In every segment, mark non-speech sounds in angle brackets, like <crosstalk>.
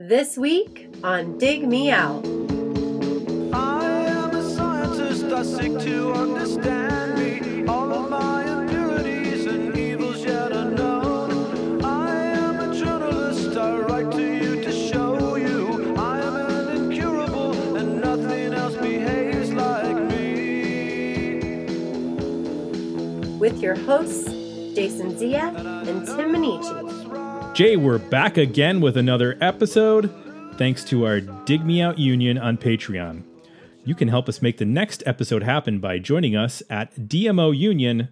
This week on Dig Me Out. I am a scientist, I seek to understand me. All of my impurities and evils yet unknown. I am a journalist, I write to you to show you. I am an incurable, and nothing else behaves like me. with your hosts, Jason Zeh and Tim Minneci. Jay, we're back again with another episode thanks to our Dig Me Out Union on Patreon. You can help us make the next episode happen by joining us at dmounion.com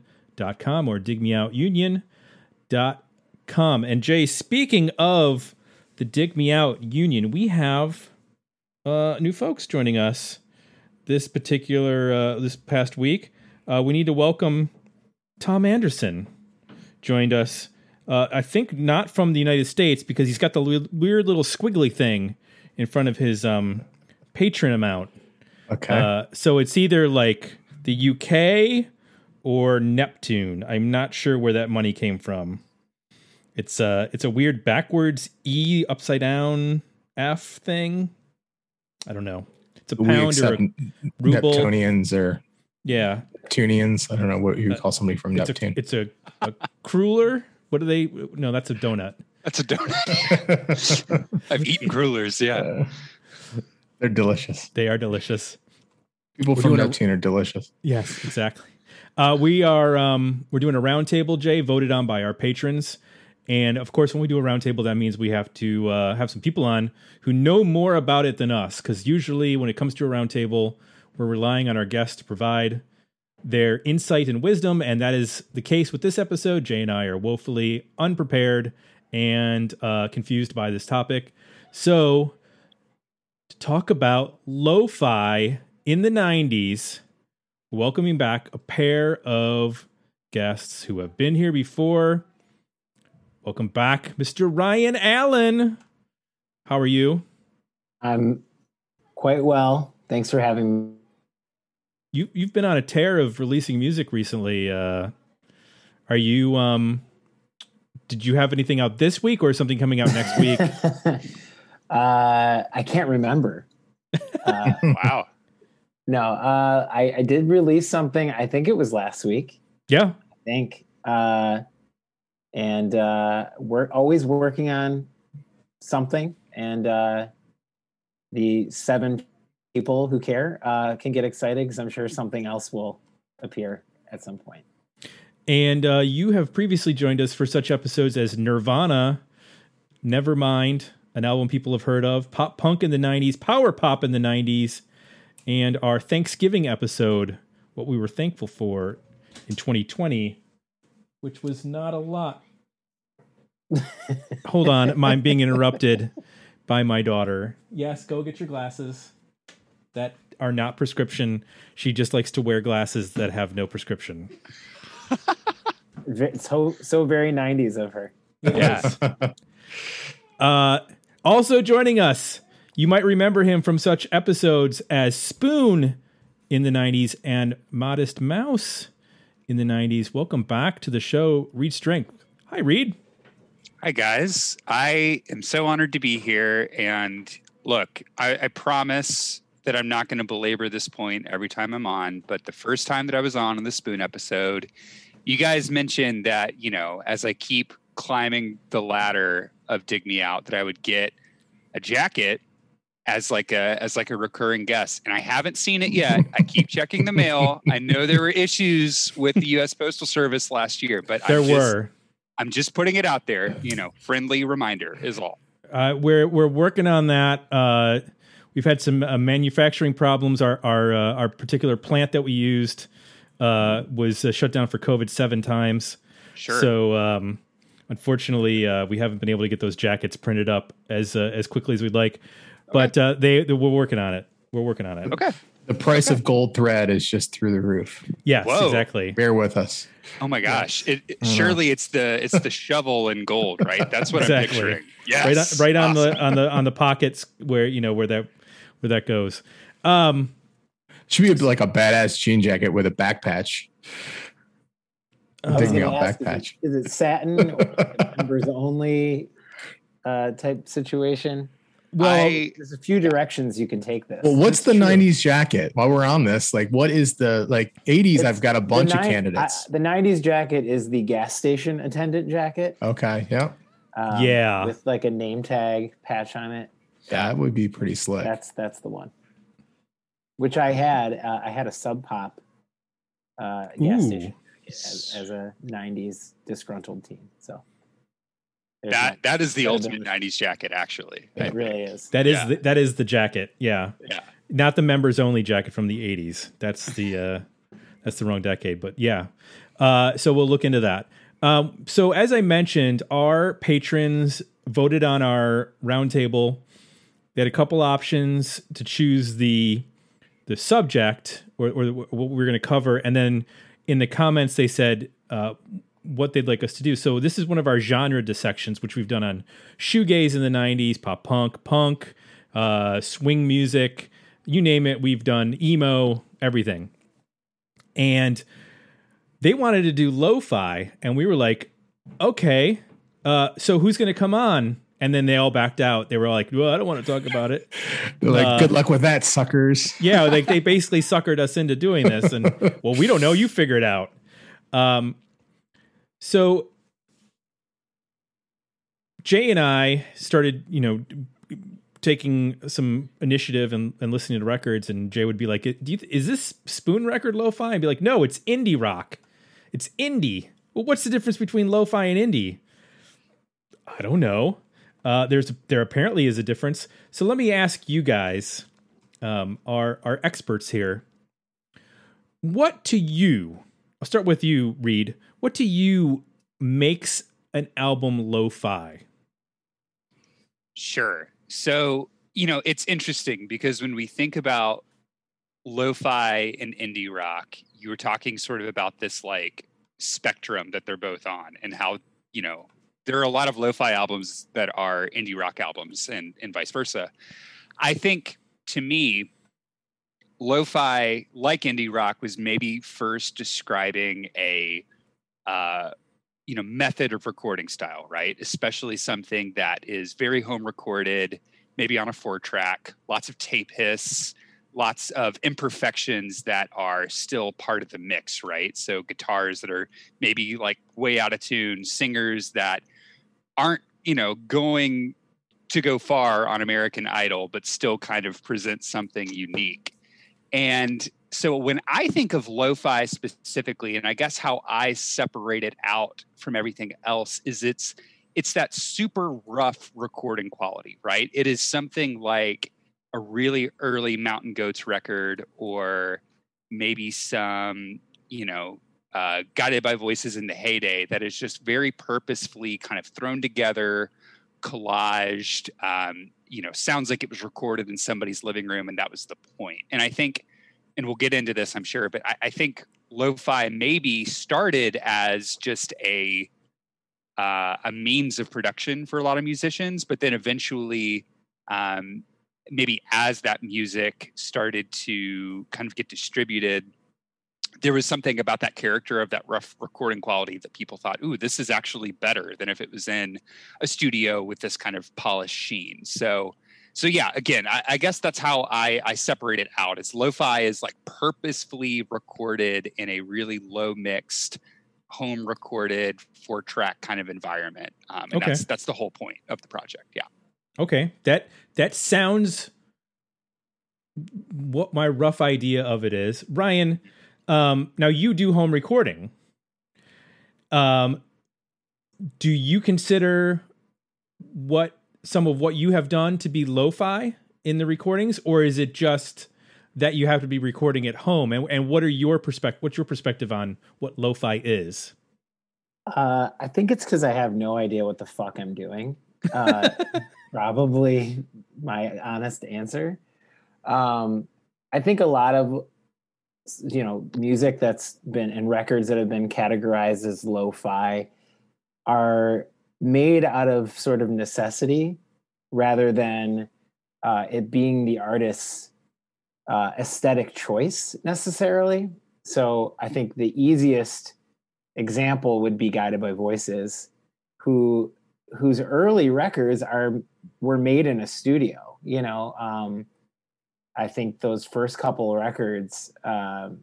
or digmeoutunion.com. And Jay, speaking of the Dig Me Out Union, we have uh, new folks joining us this particular uh, this past week. Uh, we need to welcome Tom Anderson joined us. Uh, I think not from the United States because he's got the weird little squiggly thing in front of his um, patron amount. Okay. Uh, so it's either like the UK or Neptune. I'm not sure where that money came from. It's uh it's a weird backwards E upside down F thing. I don't know. It's a we pound or a ruble. Neptunians or yeah. Neptunians. I don't know what you would call somebody from It's a, Neptune. it's a, a cruller. What are they? No, that's a donut. That's a donut. <laughs> I've eaten crullers. Yeah. Uh, they're delicious. They are delicious. People We're from doing a- Neptune are delicious. Yes, exactly. Uh, we are um, we're doing a roundtable, Jay, voted on by our patrons, and of course, when we do a roundtable, that means we have to uh, have some people on who know more about it than us. Because usually, when it comes to a roundtable, we're relying on our guests to provide their insight and wisdom, and that is the case with this episode. Jay and I are woefully unprepared and uh, confused by this topic. So, to talk about lo-fi in the '90s welcoming back a pair of guests who have been here before. Welcome back, Mr. Ryan Allen. How are you? I'm quite well. Thanks for having me. You you've been on a tear of releasing music recently. Uh, are you um did you have anything out this week or something coming out next week? <laughs> uh, I can't remember. <laughs> Uh, Wow. no, uh, I, I did release something. I think it was last week. yeah. I think, uh, and uh, we're always working on something. And uh, the seven people who care uh, can get excited because I'm sure something else will appear at some point. And uh, you have previously joined us for such episodes as Nirvana, Nevermind, an album people have heard of, pop punk in the 90s, power pop in the 90s, and our Thanksgiving episode, what we were thankful for in 2020, which was not a lot. <laughs> Hold on, I'm being interrupted by my daughter. Yes, go get your glasses that are not prescription. She just likes to wear glasses that have no prescription. So so very 90s of her. Yes. <laughs> uh, also joining us, you might remember him from such episodes as Spoon in the 90s and Modest Mouse in the 90s. Welcome back to the show, Reed Strength. Hi, Reed. Hi, guys. I am so honored to be here. And look, I, I promise that I'm not going to belabor this point every time I'm on. But the first time that I was on in the Spoon episode, you guys mentioned that, you know, as I keep climbing the ladder of Dig Me Out, that I would get a jacket as like a as like a recurring guest and i haven't seen it yet i keep checking the mail i know there were issues with the us postal service last year but There I'm just, were. I'm just putting it out there, you know, friendly reminder is all. Uh, we're we're working on that. Uh, we've had some uh, manufacturing problems. Our our uh, our particular plant that we used uh, was uh, shut down for COVID seven times. Sure. So um, unfortunately, uh, we haven't been able to get those jackets printed up as uh, as quickly as we'd like. But uh, they, they we're working on it. We're working on it. okay. The price of gold thread is just through the roof. Yes, Whoa. exactly. Bear with us. Oh my gosh. It, it- I don't know. surely it's the it's the shovel in gold, right? That's what <laughs> Exactly. I'm picturing. Yes. Right on, right on the on the on the pockets where you know where that where that goes. Um, Should be like a badass jean jacket with a back patch. I was Dig me gonna out back is patch. it- Is it satin or members only uh, type situation? Well, I, There's a few directions you can take this. Well, what's It's the true. '90s jacket? While we're on this, like, what is the like '80s? It's I've got a The bunch of candidates. uh, the '90s jacket is the gas station attendant jacket. okay, yeah, um, Yeah. with like a name tag patch on it. That would be pretty slick. That's that's the one. Which I had. Uh, I had a Sub Pop uh, gas Ooh. station as, as a '90s disgruntled teen. So that my- that is the ultimate '90s jacket, actually. it really is. that is Yeah. the, that is the jacket. Yeah. Yeah. Not the members only jacket from the 80s. That's the uh that's the wrong decade, but yeah. Uh so we'll look into that. Um so as I mentioned, our patrons voted on our roundtable. They had a couple options to choose the the subject or, or what we're going to cover, and then in the comments they said uh, what they'd like us to do. So this is one of our genre dissections, which we've done on shoegaze in the '90s, pop punk, punk, uh, swing music, you name it. We've done emo, everything, and they wanted to do lo-fi, and we were like, okay, uh, so who's going to come on? And then they all backed out. They were like, "Well, I don't want to talk about it." <laughs> They're like, uh, good luck with that, suckers. <laughs> yeah, like they basically suckered us into doing this, and <laughs> well, we don't know. You figure it out. Um, so Jay and I started, you know, taking some initiative and, and listening to records, and Jay would be like, "Do you, "Is this spoon record lo-fi?" I'd be like, "No, it's indie rock. It's indie." Well, what's the difference between lo-fi and indie? I don't know. Uh, there's there apparently is a difference. So let me ask you guys um, our our experts here. What to you? I'll start with you, Reed. What to you makes an album lo-fi? Sure. So, you know, it's interesting because when we think about lo-fi and indie rock, you were talking sort of about this like spectrum that they're both on and how, you know, there are a lot of lo-fi albums that are indie rock albums and and vice versa. I think to me lo-fi like indie rock was maybe first describing a uh you know method of recording style right especially something that is very home recorded maybe on a four track lots of tape hiss lots of imperfections that are still part of the mix right so guitars that are maybe like way out of tune singers that aren't you know going to go far on american idol but still kind of present something unique and so when I think of lo-fi specifically, and I guess how I separate it out from everything else is it's it's that super rough recording quality, right? It is something like a really early Mountain Goats record, or maybe some, you know, uh, guided by voices in the heyday that is just very purposefully kind of thrown together, collaged. Um, you know, sounds like it was recorded in somebody's living room, and that was the point. And I think and we'll get into this, I'm sure, but I, I think lo-fi maybe started as just a uh, a means of production for a lot of musicians, but then eventually, um, maybe as that music started to kind of get distributed, there was something about that character of that rough recording quality that people thought, "Ooh, this is actually better than if it was in a studio with this kind of polished sheen." So so yeah again I, I, guess that's how I, I separate it out it's lo-fi is like purposefully recorded in a really low mixed home recorded four track kind of environment um, and Okay. that's that's the whole point of the project yeah Okay, that that sounds what my rough idea of it is. Ryan, um, now you do home recording. Um, do you consider what some of what you have done to be lo-fi in the recordings, or is it just that you have to be recording at home? And, and what are your perspective? What's your perspective on what lo-fi is? Uh, I think it's because I have no idea what the fuck I'm doing. Uh, <laughs> probably my honest answer. Um, I think a lot of you know music that's been and records that have been categorized as lo-fi are made out of sort of necessity rather than uh, it being the artist's uh, aesthetic choice necessarily. So I think the easiest example would be Guided by Voices, who whose early records are were made in a studio You know, um, I think those first couple records, um,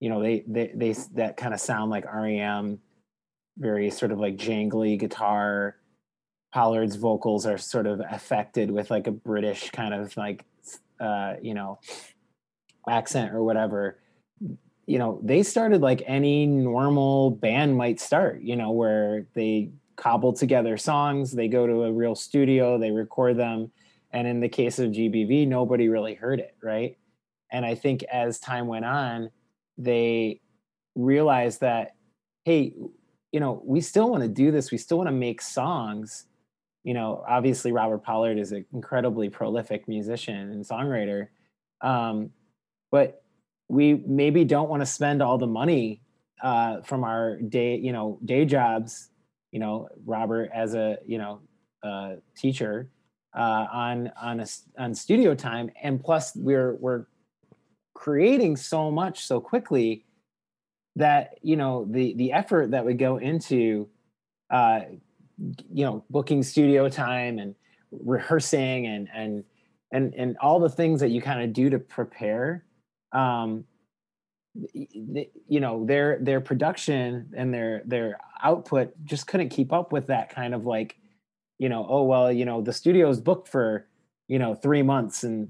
you know, they they they that kind of sound like REM, very sort of like jangly guitar. Pollard's vocals are sort of affected with like a British kind of like, uh, you know, accent or whatever. You know, they started like any normal band might start. You know, where they cobble together songs, they go to a real studio, they record them, and in the case of GBV, nobody really heard it, right? And I think as time went on, they realized that, hey, you know, we still want to do this. We still want to make songs. You know, obviously, Robert Pollard is an incredibly prolific musician and songwriter. Um, but we maybe don't want to spend all the money uh, from our day, you know, day jobs. You know, Robert as a you know uh, teacher uh, on on a, on studio time, and plus we're we're creating so much so quickly that you know the the effort that would go into uh, you know booking studio time and rehearsing and and and and all the things that you kind of do to prepare um you know their their production and their their output just couldn't keep up with that kind of like you know oh well you know the studio's booked for you know 3 months and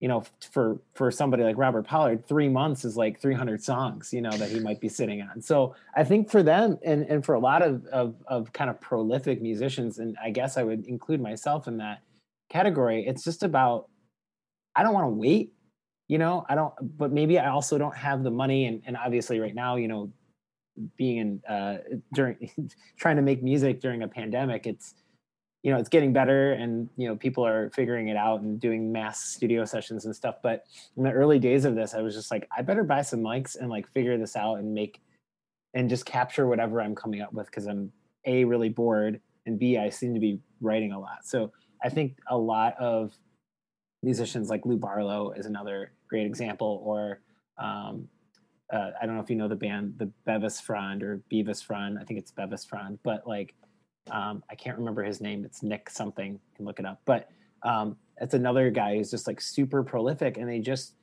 you know for for somebody like Robert Pollard 3 months is like 300 songs you know that he might be sitting on. So i think for them and and for a lot of of of kind of prolific musicians and i guess i would include myself in that category it's just about i don't want to wait you know? I don't but maybe i also don't have the money and, and obviously right now you know being in uh during <laughs> trying to make music during a pandemic it's you know it's getting better and you know people are figuring it out and doing mass studio sessions and stuff but in the early days of this i was just like i better buy some mics and like figure this out and make and just capture whatever i'm coming up with because i'm a really bored and b i seem to be writing a lot so i think a lot of musicians like Lou Barlow is another great example, or um, uh, I don't know if you know the band, the Bevis Frond or Beavis Frond. I think it's Bevis Frond, but like um, I can't remember his name. It's Nick something. You can look it up. But um, it's another guy who's just like super prolific, and they just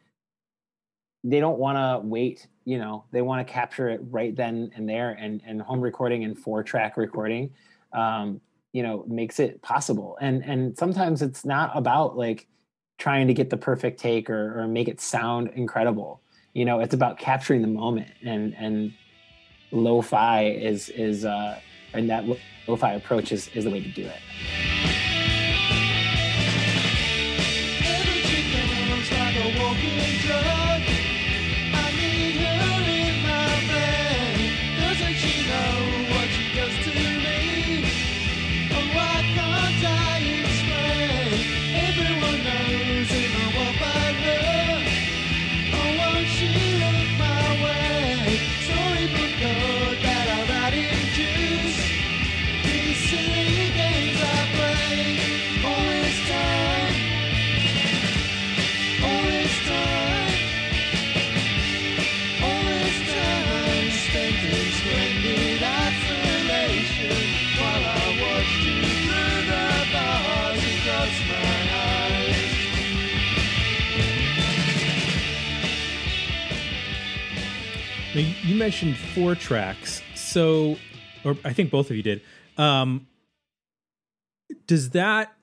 they don't want to wait. You know, they want to capture it right then and there, and and home recording and four track recording. Um, you know makes it possible and and sometimes it's not about like trying to get the perfect take or, or make it sound incredible. You know, it's about capturing the moment and and lo-fi is is uh and that lo-fi approach is is the way to do it. Mentioned four tracks, so, or I think both of you did. Um, does that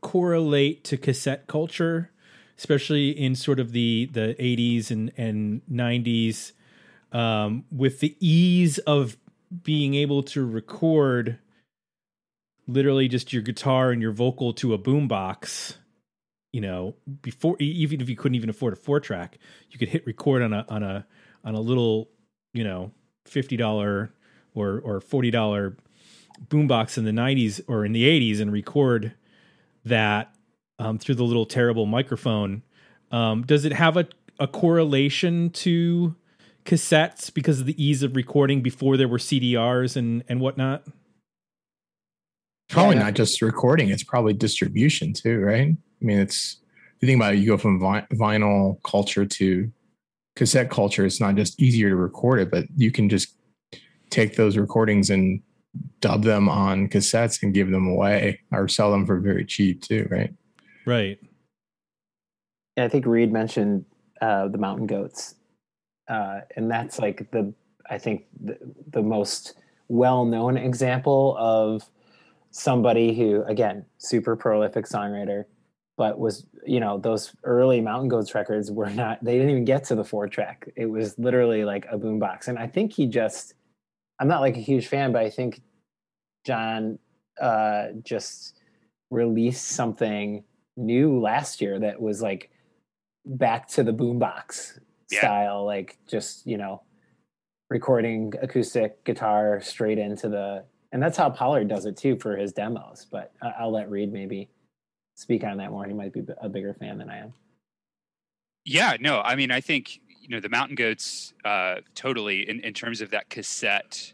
correlate to cassette culture, especially in sort of the the eighties and and nineties, um, with the ease of being able to record literally just your guitar and your vocal to a boombox? You know, before even if you couldn't even afford a four track, you could hit record on a on a on a little you know fifty dollar or or forty dollar boombox in the nineties or in the eighties and record that um, through the little terrible microphone. Um, does it have a, a correlation to cassettes because of the ease of recording before there were CDRs and and whatnot? Probably Yeah. not just recording; it's probably distribution too, right? I mean, it's if you think about it, you go from vi- vinyl culture to cassette culture. It's not just easier to record it, but you can just take those recordings and dub them on cassettes and give them away or sell them for very cheap too, right? Right. I think Reed mentioned uh, the Mountain Goats, uh, and that's like the I think the, the most well-known example of somebody who, again, super prolific songwriter, but was you know those early Mountain Goats records were not they didn't even get to the four track. It was literally like a boombox, and I think he just I'm not like a huge fan, but I think John uh, just released something new last year that was like back to the boombox Yeah. style, like just you know recording acoustic guitar straight into the, and that's how Pollard does it too for his demos. But I'll let Reed maybe speak on that more. He might be a bigger fan than I am. Yeah, no, I mean, I think you know the Mountain Goats uh, totally in, in terms of that cassette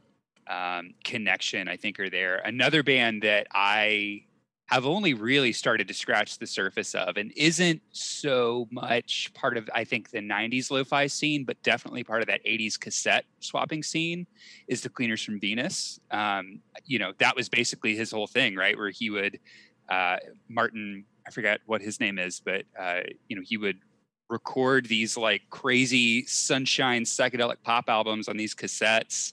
um, connection. I think are there. Another band that I have only really started to scratch the surface of, and isn't so much part of I think the '90s lo-fi scene, but definitely part of that '80s cassette swapping scene, is the Cleaners from Venus. Um, you know, that was basically his whole thing, right? Where he would uh, Martin, I forget what his name is, but uh, you know, he would record these like crazy sunshine psychedelic pop albums on these cassettes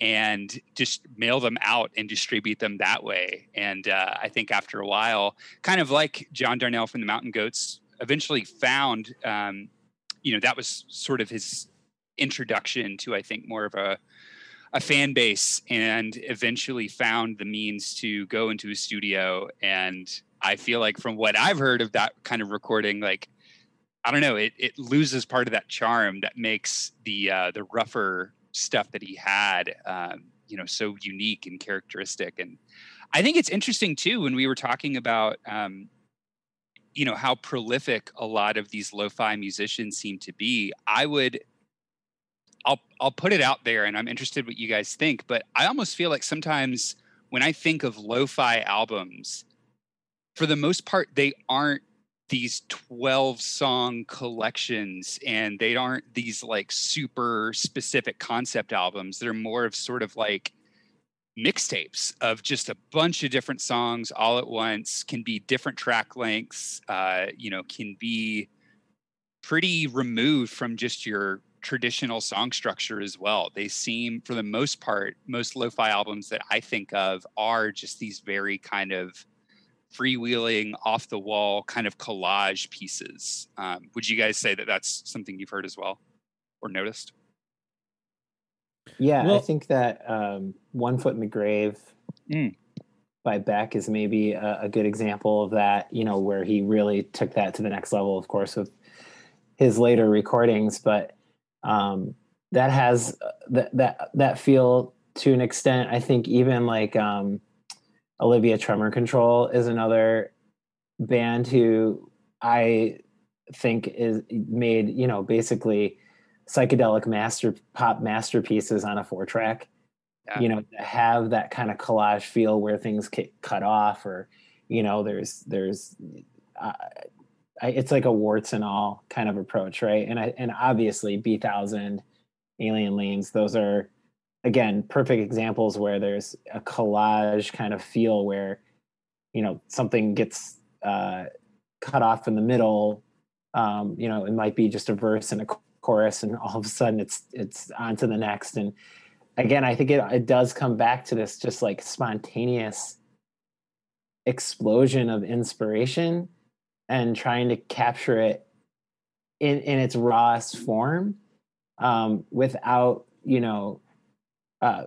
and just mail them out and distribute them that way. And uh, I think after a while, kind of like John Darnielle from the Mountain Goats, eventually found, um, you know, that was sort of his introduction to, I think, more of a a fan base and eventually found the means to go into a studio. And i feel like from what i've heard of that kind of recording like i don't know it, it loses part of that charm that makes the uh, the rougher stuff that he had um, you know so unique and characteristic. And i think it's interesting too when we were talking about um, you know how prolific a lot of these lo-fi musicians seem to be i would I'll I'll put it out there, and I'm interested what you guys think. But I almost feel like sometimes when I think of lo-fi albums, for the most part, they aren't these 12 song collections and they aren't these like super specific concept albums they're more of sort of like mixtapes of just a bunch of different songs all at once can be different track lengths uh, you know can be pretty removed from just your traditional song structure as well. They seem, for the most part, most lo fi albums that I think of are just these very kind of freewheeling, off the wall kind of collage pieces. Um, would you guys say that that's something you've heard as well or noticed? Yeah, I think that um, One Foot in the Grave Mm. by Beck is maybe a, a good example of that, you know, where he really took that to the next level, of course, with his later recordings. But um, that has uh, that, that, that feel to an extent. I think even like um, Olivia Tremor Control is another band who I think is made, you know, basically psychedelic master pop masterpieces on a four track Yeah. you know to have that kind of collage feel where things get cut off or you know there's there's uh, I, it's like a warts and all kind of approach right? And I, and obviously Bee Thousand alien lanes those are again perfect examples where there's a collage kind of feel where you know something gets uh, cut off in the middle. Um, you know it might be just a verse and a chorus and all of a sudden it's it's on to the next. And again i think it, it does come back to this just like spontaneous explosion of inspiration and trying to capture it in in its rawest form um, without you know uh,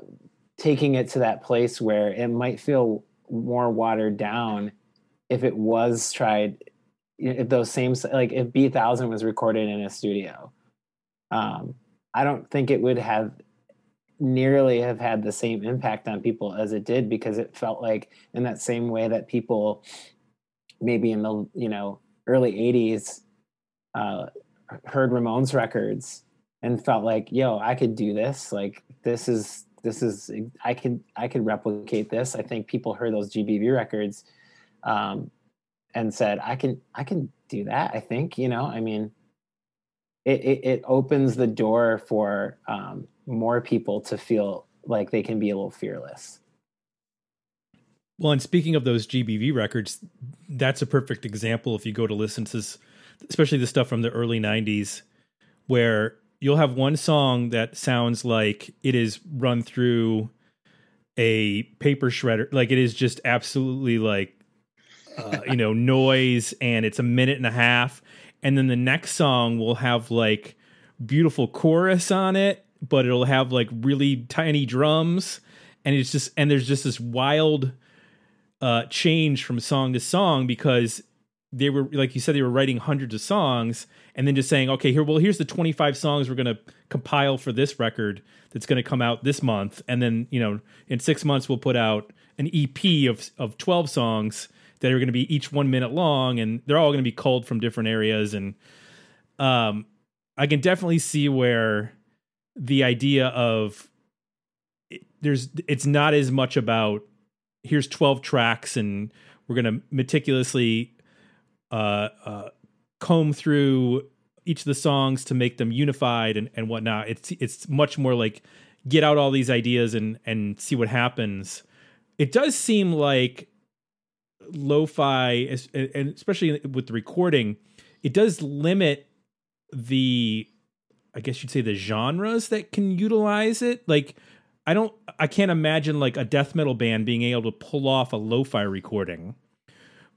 taking it to that place where it might feel more watered down if it was tried if those same like if Bee Thousand was recorded in a studio. Um, i don't think it would have nearly have had the same impact on people as it did because it felt like in that same way that people maybe in the you know early 80s uh, heard ramones records and felt like yo i could do this. Like this is this is i could i could replicate this. I think people heard those gbv records um, and said i can i can do that i think you know? I mean it, it, it opens the door for um, more people to feel like they can be a little fearless Well, and speaking of those GBV records, that's a perfect example. If you go to listen to especially the stuff from the early 90s where you'll have one song that sounds like it is run through a paper shredder like it is just absolutely like uh, you know <laughs> noise and it's a minute and a half and then the next song will have like beautiful chorus on it but it'll have like really tiny drums and it's just and there's just this wild uh change from song to song because they were like you said they were writing hundreds of songs and then just saying okay here well here's the 25 songs we're going to compile for this record that's going to come out this month. And then you know in 6 months we'll put out an EP of of 12 songs that are going to be each 1 minute long and they're all going to be culled from different areas. And um I can definitely see where the idea of there's it's not as much about here's 12 tracks and we're going to meticulously uh, uh, comb through each of the songs to make them unified and, and whatnot. It's it's much more like get out all these ideas and and see what happens. It does seem like lo-fi, and especially with the recording, it does limit the, I guess you'd say the genres that can utilize it. Like I don't, I can't imagine like a death metal band being able to pull off a lo-fi recording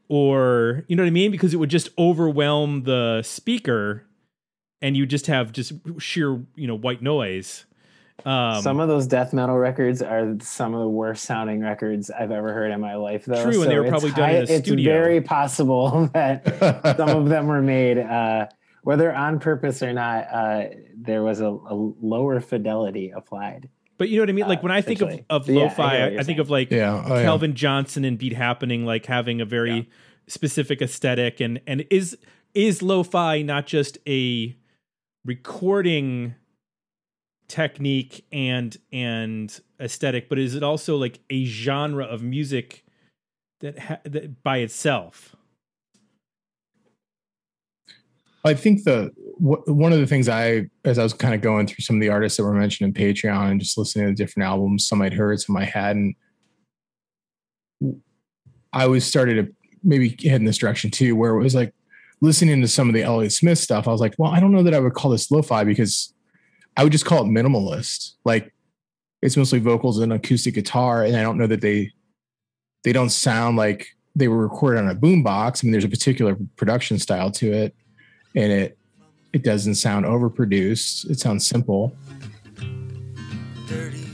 or you know what I mean? Because it would just overwhelm the speaker, and you just have just sheer you know white noise. Um, some of those death metal records are some of the worst sounding records I've ever heard in my life. Though, true, and they were it's probably done in a It's studio. very possible <laughs> that <laughs> some of them were made, uh, whether on purpose or not. Uh, there was a, a lower fidelity applied. But you know what I mean? Like when I think of, of Yeah, I lo-fi, what I, I think of like yeah, oh, yeah. Johnson and Beat Happening, like having a very Yeah. specific aesthetic, and and is is lo-fi not just a recording technique and and aesthetic, but is it also like a genre of music that, ha- that by itself? I think the wh- one of the things I, as I was kind of going through some of the artists that were mentioned in Patreon and just listening to different albums, some I'd heard, some I hadn't. I was started to maybe head in this direction too, where it was like listening to some of the Elliott Smith stuff. I was like, well, I don't know that I would call this lo-fi because I would just call it minimalist. Like it's mostly vocals and acoustic guitar, and I don't know that they they don't sound like they were recorded on a boombox. I mean, there's a particular production style to it and it it doesn't sound overproduced. It sounds simple. Dirty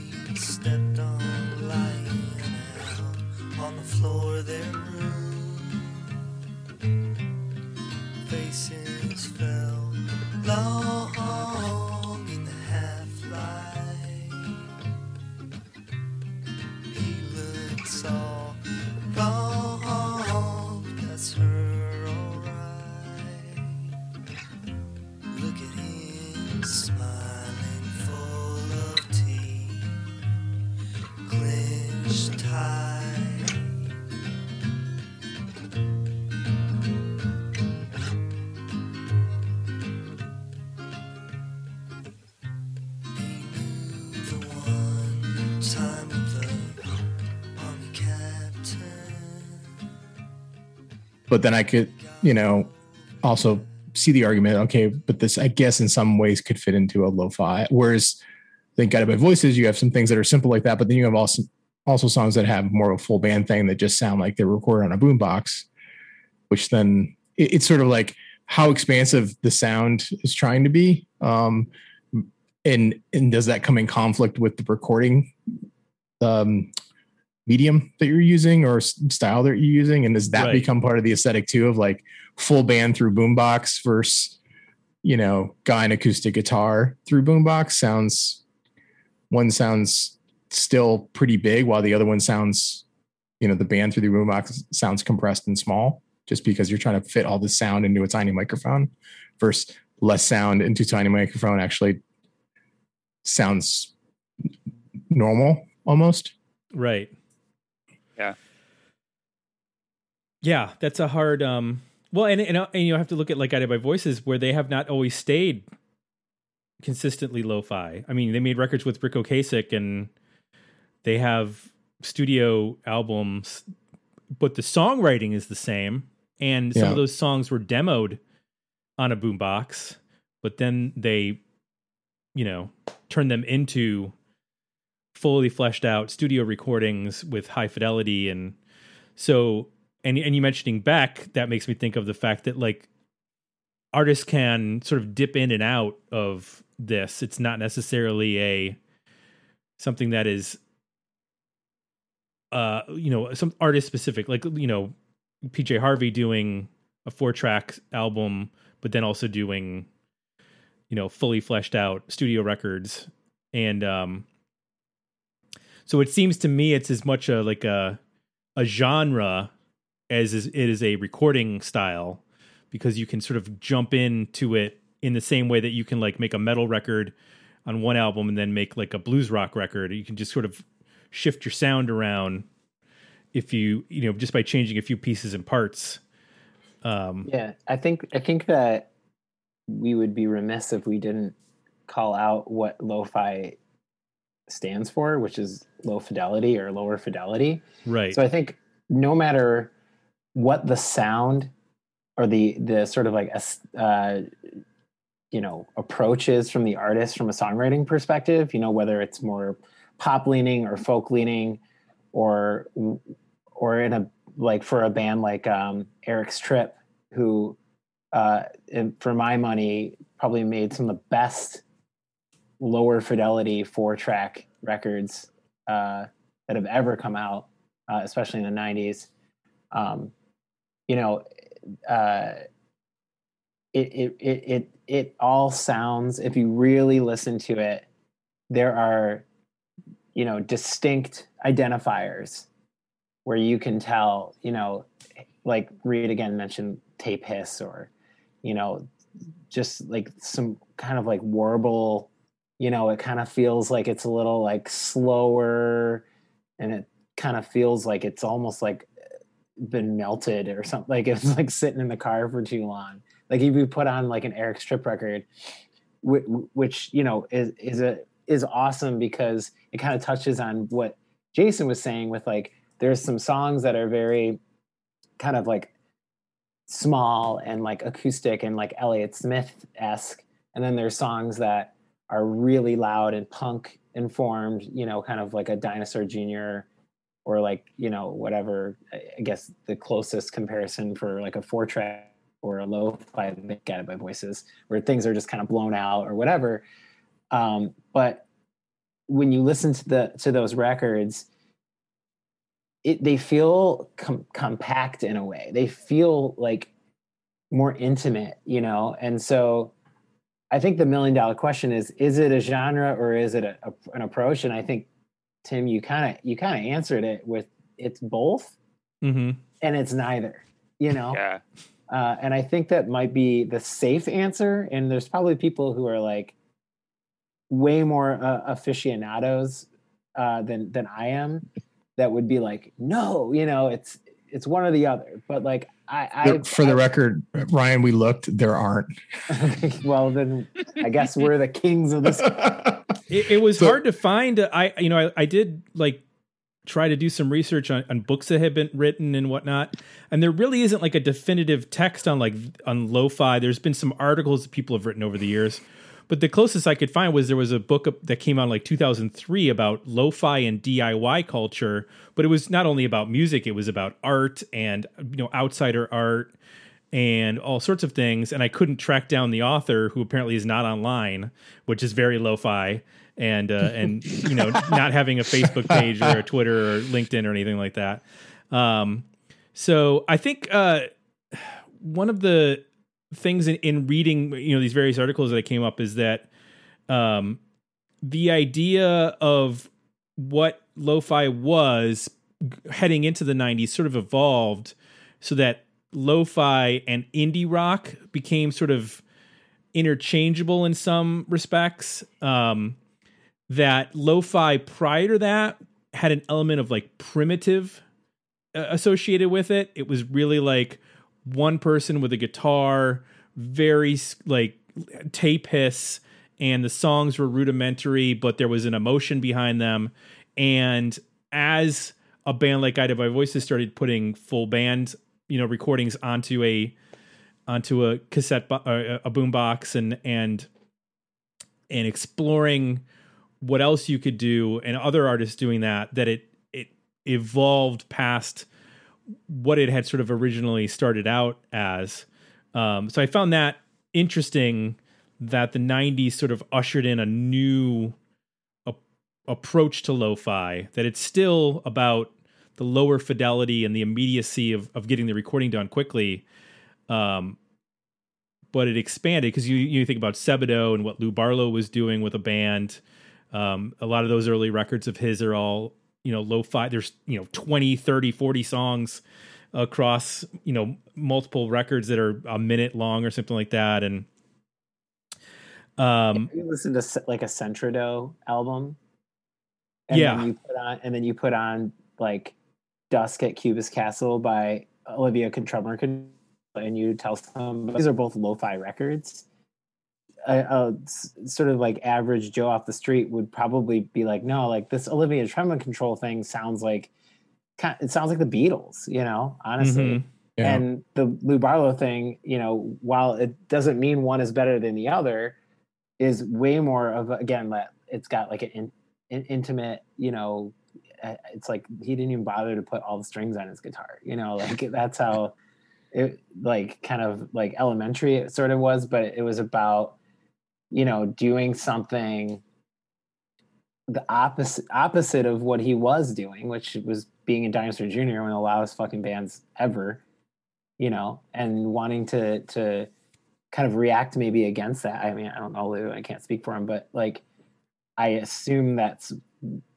But then I could, you know, also see the argument. Okay, but this, I guess, in some ways, could fit into a lo-fi. Whereas, I think guided by voices, you have some things that are simple like that, but then you have also also songs that have more of a full band thing that just sound like they're recorded on a boombox, which then it, it's sort of like how expansive the sound is trying to be. Um, and and does that come in conflict with the recording um, medium that you're using or style that you're using and does that Right. become part of the aesthetic too of like full band through boombox versus you know guy and acoustic guitar through boombox sounds one sounds still pretty big while the other one sounds you know the band through the boombox sounds compressed and small just because you're trying to fit all the sound into a tiny microphone versus less sound into a tiny microphone actually sounds normal almost Right. Yeah. Yeah, that's a hard um well and and, and you have to look at like Guided by Voices where they have not always stayed consistently lo-fi. I mean, they made records with Ric Ocasek and they have studio albums but the songwriting is the same and some Yeah. of those songs were demoed on a boombox, but then they, you know, turn them into fully fleshed out studio recordings with high fidelity. And so and and you mentioning Beck that makes me think of the fact that like artists can sort of dip in and out of this. It's not necessarily a something that is uh you know some artist specific like you know PJ Harvey doing a four track album but then also doing you know fully fleshed out studio records. And um so it seems to me it's as much a like a a genre as is, it is a recording style because you can sort of jump into it in the same way that you can like make a metal record on one album and then make like a blues rock record. You can just sort of shift your sound around if you you know just by changing a few pieces and parts. Um, Yeah, I think I think that we would be remiss if we didn't call out what lo-fi stands for, which is low fidelity or lower fidelity. right. So I think no matter what the sound or the the sort of like a uh, you know approach is from the artist from a songwriting perspective, you know whether it's more pop leaning or folk leaning, or or in a like for a band like um, Eric's Trip, who uh, for my money probably made some of the best lower fidelity four track records uh, that have ever come out, uh, especially in the 90s. Um, you know, uh, it, it, it, it, it all sounds, if you really listen to it, there are, you know, distinct identifiers where you can tell, you know, like Reed again mentioned tape hiss or, you know, just like some kind of like warble you know it kind of feels like it's a little like slower and it kind of feels like it's almost like eh, been melted or something like <laughs> it's like sitting in the car for too long. Like if you put on like an Eric's Trip record which, which you know is is a is awesome because it kind of touches on what jason was saying with like there's some songs that are very kind of like small and like acoustic and like elliott smith-esque and then there's songs that are really loud and punk informed, you know, kind of like a Dinosaur Jr. or like, you know, whatever, I guess the closest comparison for like a four track or a low fi guided by voices where things are just kind of blown out or whatever. Um, but when you listen to the to those records, it they feel com- compact in a way. They feel like more intimate, you know, and so I think the million dollar question is: Is it a genre or is it a, a, an approach? And I think Tim, you kind of you kind of answered it with it's both hmm and it's neither. You know, Yeah. uh, and I think that might be the safe answer. And there's probably people who are like way more uh, aficionados uh, than than I am that would be like, no, you know, it's it's one or the other. But like I, I For the I- record, Ryan, we looked. There aren't. <laughs> well, then I guess we're the kings of this. <laughs> It, it was So- hard to find. uh, I you know I, I did like try to do some research on, on books that have been written and whatnot, and there really isn't like a definitive text on like on lo-fi. There's been some articles that people have written over the years, but the closest I could find was there was a book that came out in like 2003 about lo-fi and DIY culture, but it was not only about music; it was about art and you know outsider art and all sorts of things. And I couldn't track down the author, who apparently is not online, which is very lo-fi, and uh, and you know <laughs> not having a Facebook page or a Twitter or LinkedIn or anything like that. Um, so I think uh, one of the things in, in reading you know these various articles that came up is that um, the idea of what lo-fi was heading into the 90s sort of evolved so that lo-fi and indie rock became sort of interchangeable in some respects. Um, that lo-fi prior to that had an element of like primitive uh, associated with it. It was really like one person with a guitar very like tape hiss and the songs were rudimentary but there was an emotion behind them. And as a band like guided by voices started putting full band you know recordings onto a onto a cassette bo- uh, a boom box and and and exploring what else you could do and other artists doing that that it it evolved past what it had sort of originally started out as um, so i found that interesting that the 90s sort of ushered in a new approach to lo-fi that it's still about the lower fidelity and the immediacy of, of getting the recording done quickly um, but it expanded because you you think about Sebadoh and what Lou Barlow was doing with a band. Um, a lot of those early records of his are all you know lo-fi. There's you know 20, 30, 40 songs across you know multiple records that are a minute long or something like that, and um, you listen to like a Sebadoh album, and Yeah. then you put on, and then you put on like "Dusk at Cubist Castle" by Olivia Tremor, and you tell some these are both lo-fi records. A, a sort of like average Joe off the street would probably be like, no, like this Olivia Tremor control thing sounds like, it sounds like the Beatles, you know, honestly. mhm. Yeah. And the Lou Barlow thing, you know, while it doesn't mean one is better than the other, is way more of again that it's got like an in, in, intimate, you know, it's like he didn't even bother to put all the strings on his guitar, you know, like <laughs> that's how it like kind of like elementary it sort of was, but it was about you know doing something the opposite opposite of what he was doing, which was being in Dinosaur Jr. one of the loudest fucking bands ever, you know, and wanting to to kind of react maybe against that. I mean, I don't know Lou, I can't speak for him, but like I assume that's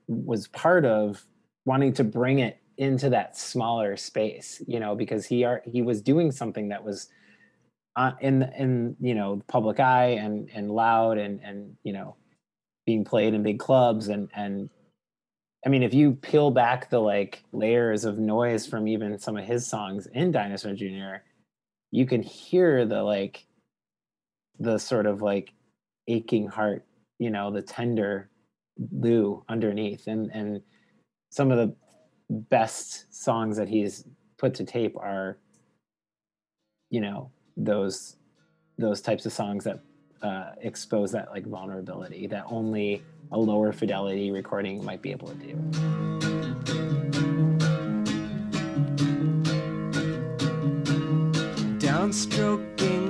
was part of wanting to bring it into that smaller space, you know, because he are he was doing something that was uh, in in you know the public eye and and loud and and you know being played in big clubs and and I mean if you peel back the like layers of noise from even some of his songs in Dinosaur Jr., you can hear the like the sort of like aching heart, you know, the tender Lou underneath and and some of the best songs that he's put to tape are you know those those types of songs that uh, expose that like vulnerability that only a lower fidelity recording might be able to do. Downstroking,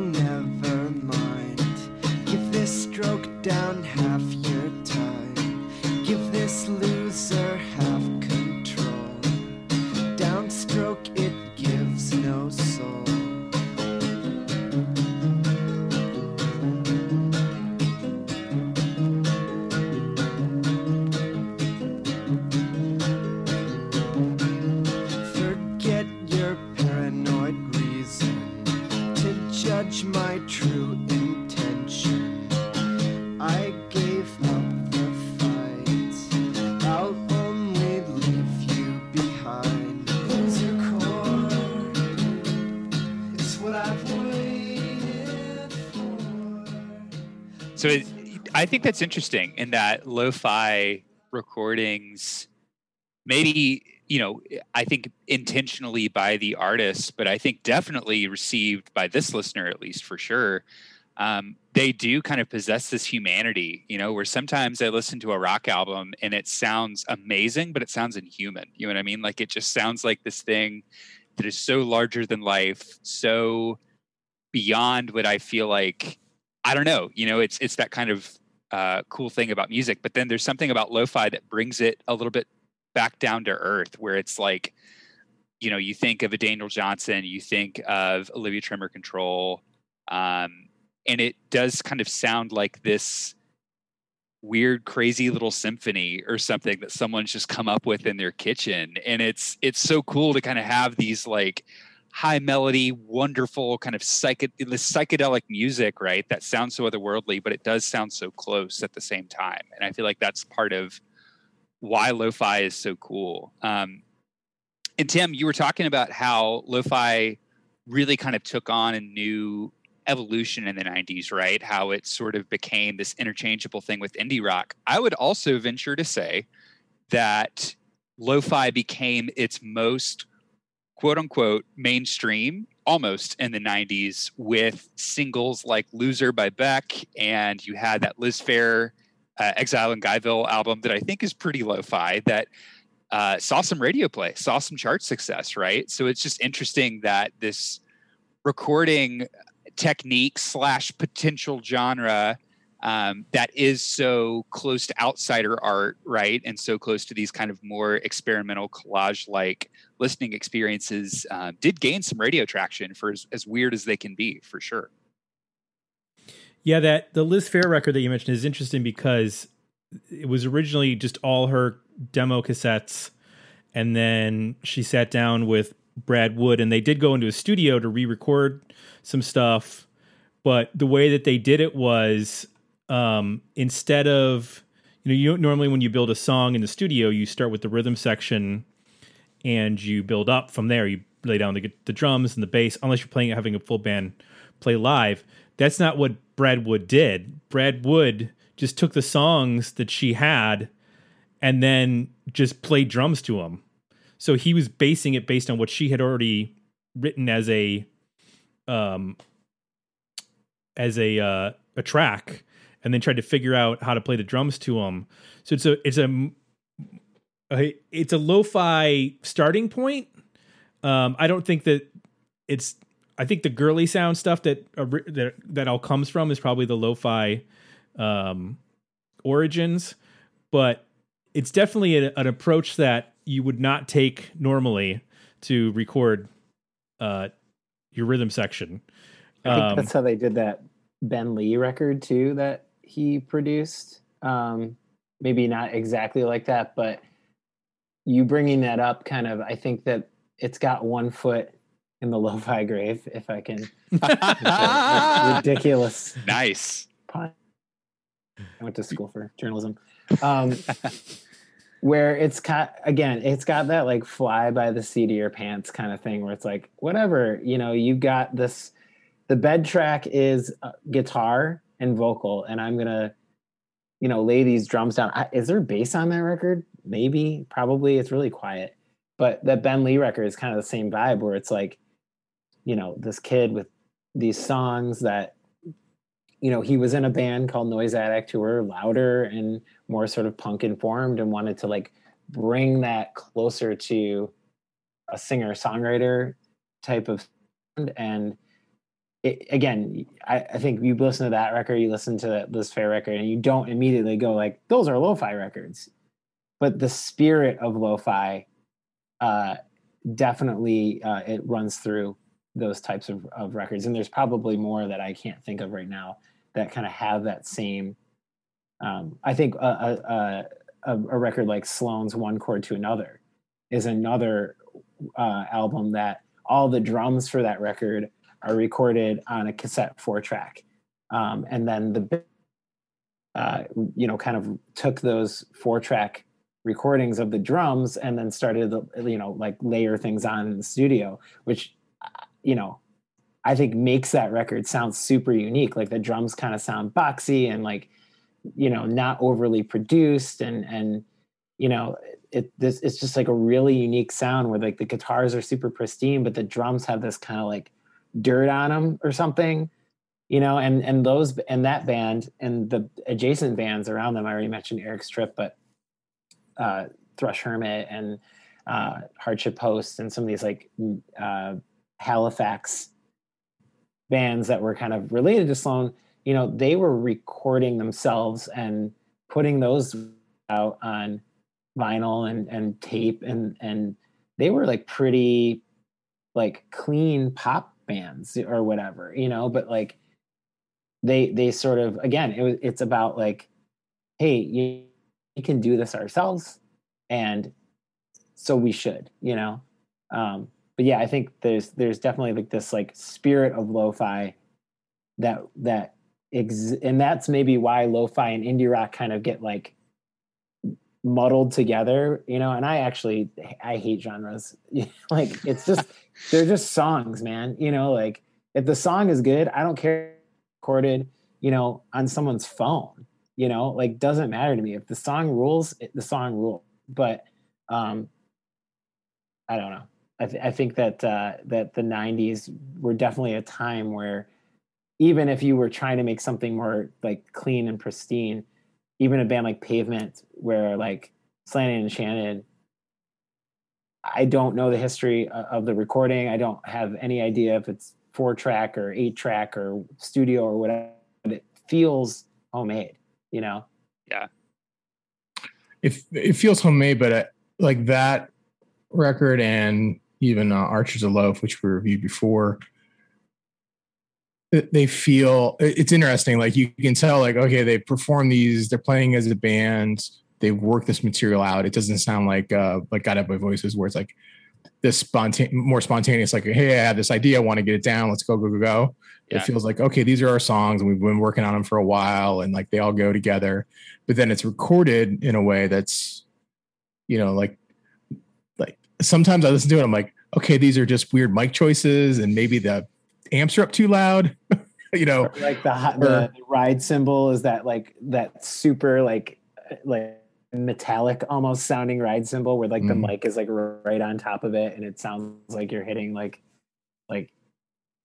I think that's interesting in that lo-fi recordings, maybe you know, I think intentionally by the artist, but I think definitely received by this listener at least for sure. Um, they do kind of possess this humanity, you know, where sometimes I listen to a rock album and it sounds amazing, but it sounds inhuman. You know what I mean? Like it just sounds like this thing that is so larger than life, so beyond what I feel like I don't know. You know, it's it's that kind of uh, cool thing about music. But then there's something about lo-fi that brings it a little bit back down to earth, where it's like, you know, you think of a Daniel Johnston, you think of Olivia Tremor Control, um, and it does kind of sound like this weird, crazy little symphony or something that someone's just come up with in their kitchen. And it's it's so cool to kind of have these like high melody, wonderful kind of this psychedelic music, right? That sounds so otherworldly, but it does sound so close at the same time. And I feel like that's part of why lo-fi is so cool. Um, and Tim, you were talking about how lo-fi really kind of took on a new evolution in the 90s, right? How it sort of became this interchangeable thing with indie rock. I would also venture to say that lo-fi became its most quote unquote mainstream almost in the 90s with singles like Loser by Beck, and you had that Liz Phair uh, Exile in Guyville album that I think is pretty lo fi that uh, saw some radio play, saw some chart success, right? So it's just interesting that this recording technique slash potential genre um, that is so close to outsider art, right? And so close to these kind of more experimental collage like listening experiences uh, did gain some radio traction for as, as weird as they can be, for sure. Yeah, that the Liz Phair record that you mentioned is interesting because it was originally just all her demo cassettes, and then she sat down with Brad Wood, and they did go into a studio to re-record some stuff. But the way that they did it was um, instead of you know you normally when you build a song in the studio, you start with the rhythm section, and you build up from there. You lay down the the drums and the bass, unless you're playing having a full band play live. That's not what Brad Wood did. Brad Wood just took the songs that she had and then just played drums to them. So he was basing it based on what she had already written as a um as a uh, a track and then tried to figure out how to play the drums to them. So it's a it's a, a it's a lo-fi starting point. Um I don't think that it's I think the Girly-Sound stuff that uh, that that all comes from is probably the lo-fi um, origins, but it's definitely a, an approach that you would not take normally to record uh, your rhythm section. I think Um, that's how they did that Ben Lee record too that he produced. Um, maybe not exactly like that, but you bringing that up kind of, I think that it's got one foot in the <laughs> lo-fi grave, if I can. <laughs> ridiculous Nice. pun. I went to school for journalism. Um, where it's got again, it's got that like fly by the seat of your pants kind of thing, where it's like whatever you know, you got this. The bed track is uh, guitar and vocal, and I'm gonna, you know, lay these drums down. I, is there bass on that record? Maybe, probably. It's really quiet, but that Ben Lee record is kind of the same vibe, where it's like, you know, this kid with these songs that you know, he was in a band called Noise Addict who were louder and more sort of punk informed and wanted to like bring that closer to a singer songwriter type of sound. And it, again, I, I think you listen to that record, you listen to that Liz Phair record, and you don't immediately go like, those are lo-fi records. But the spirit of lo-fi uh, definitely uh, it runs through those types of, of records and there's probably more that i can't think of right now that kind of have that same um, i think a, a, a, a record like sloan's one chord to another is another uh, album that all the drums for that record are recorded on a cassette four track um, and then the uh, you know kind of took those four track recordings of the drums and then started to you know like layer things on in the studio which you know, I think makes that record sound super unique. Like the drums kind of sound boxy and like, you know, not overly produced and and you know, it this it's just like a really unique sound where like the guitars are super pristine, but the drums have this kind of like dirt on them or something. You know, and and those and that band and the adjacent bands around them. I already mentioned Eric's Trip, but uh, Thrush Hermit and uh, Hardship Post and some of these like uh, Halifax bands that were kind of related to Sloan, you know, they were recording themselves and putting those out on vinyl and, and tape and and they were like pretty like clean pop bands or whatever, you know, but like they they sort of again it was it's about like, hey, you, you can do this ourselves and so we should, you know. Um, but yeah, I think there's there's definitely like this like spirit of lo-fi that that ex- and that's maybe why lo-fi and indie rock kind of get like muddled together, you know. And I actually I hate genres. <laughs> like it's just they're just songs, man. You know, like if the song is good, I don't care recorded, you know, on someone's phone. You know, like doesn't matter to me if the song rules. It, the song rules. But um, I don't know. I, th- I think that uh, that the '90s were definitely a time where even if you were trying to make something more like clean and pristine, even a band like Pavement, where like Slanted and Enchanted, I don't know the history of the recording. I don't have any idea if it's four track or eight track or studio or whatever. But it feels homemade, you know. Yeah. It it feels homemade, but uh, like that record and even uh, Archers of Loaf, which we reviewed before, they feel it's interesting. Like you can tell, like okay, they perform these. They're playing as a band. They work this material out. It doesn't sound like uh like Guided by Voices, where it's like this spontaneous, more spontaneous. Like hey, I have this idea. I want to get it down. Let's go, go, go, go. Yeah. It feels like okay, these are our songs, and we've been working on them for a while, and like they all go together. But then it's recorded in a way that's, you know, like like sometimes I listen to it, I'm like, okay, these are just weird mic choices, and maybe the amps are up too loud. <laughs> you know, like the, hot- the ride cymbal is that like that super like like metallic almost sounding ride cymbal where like the Mhm. mic is like right on top of it and it sounds like you're hitting like like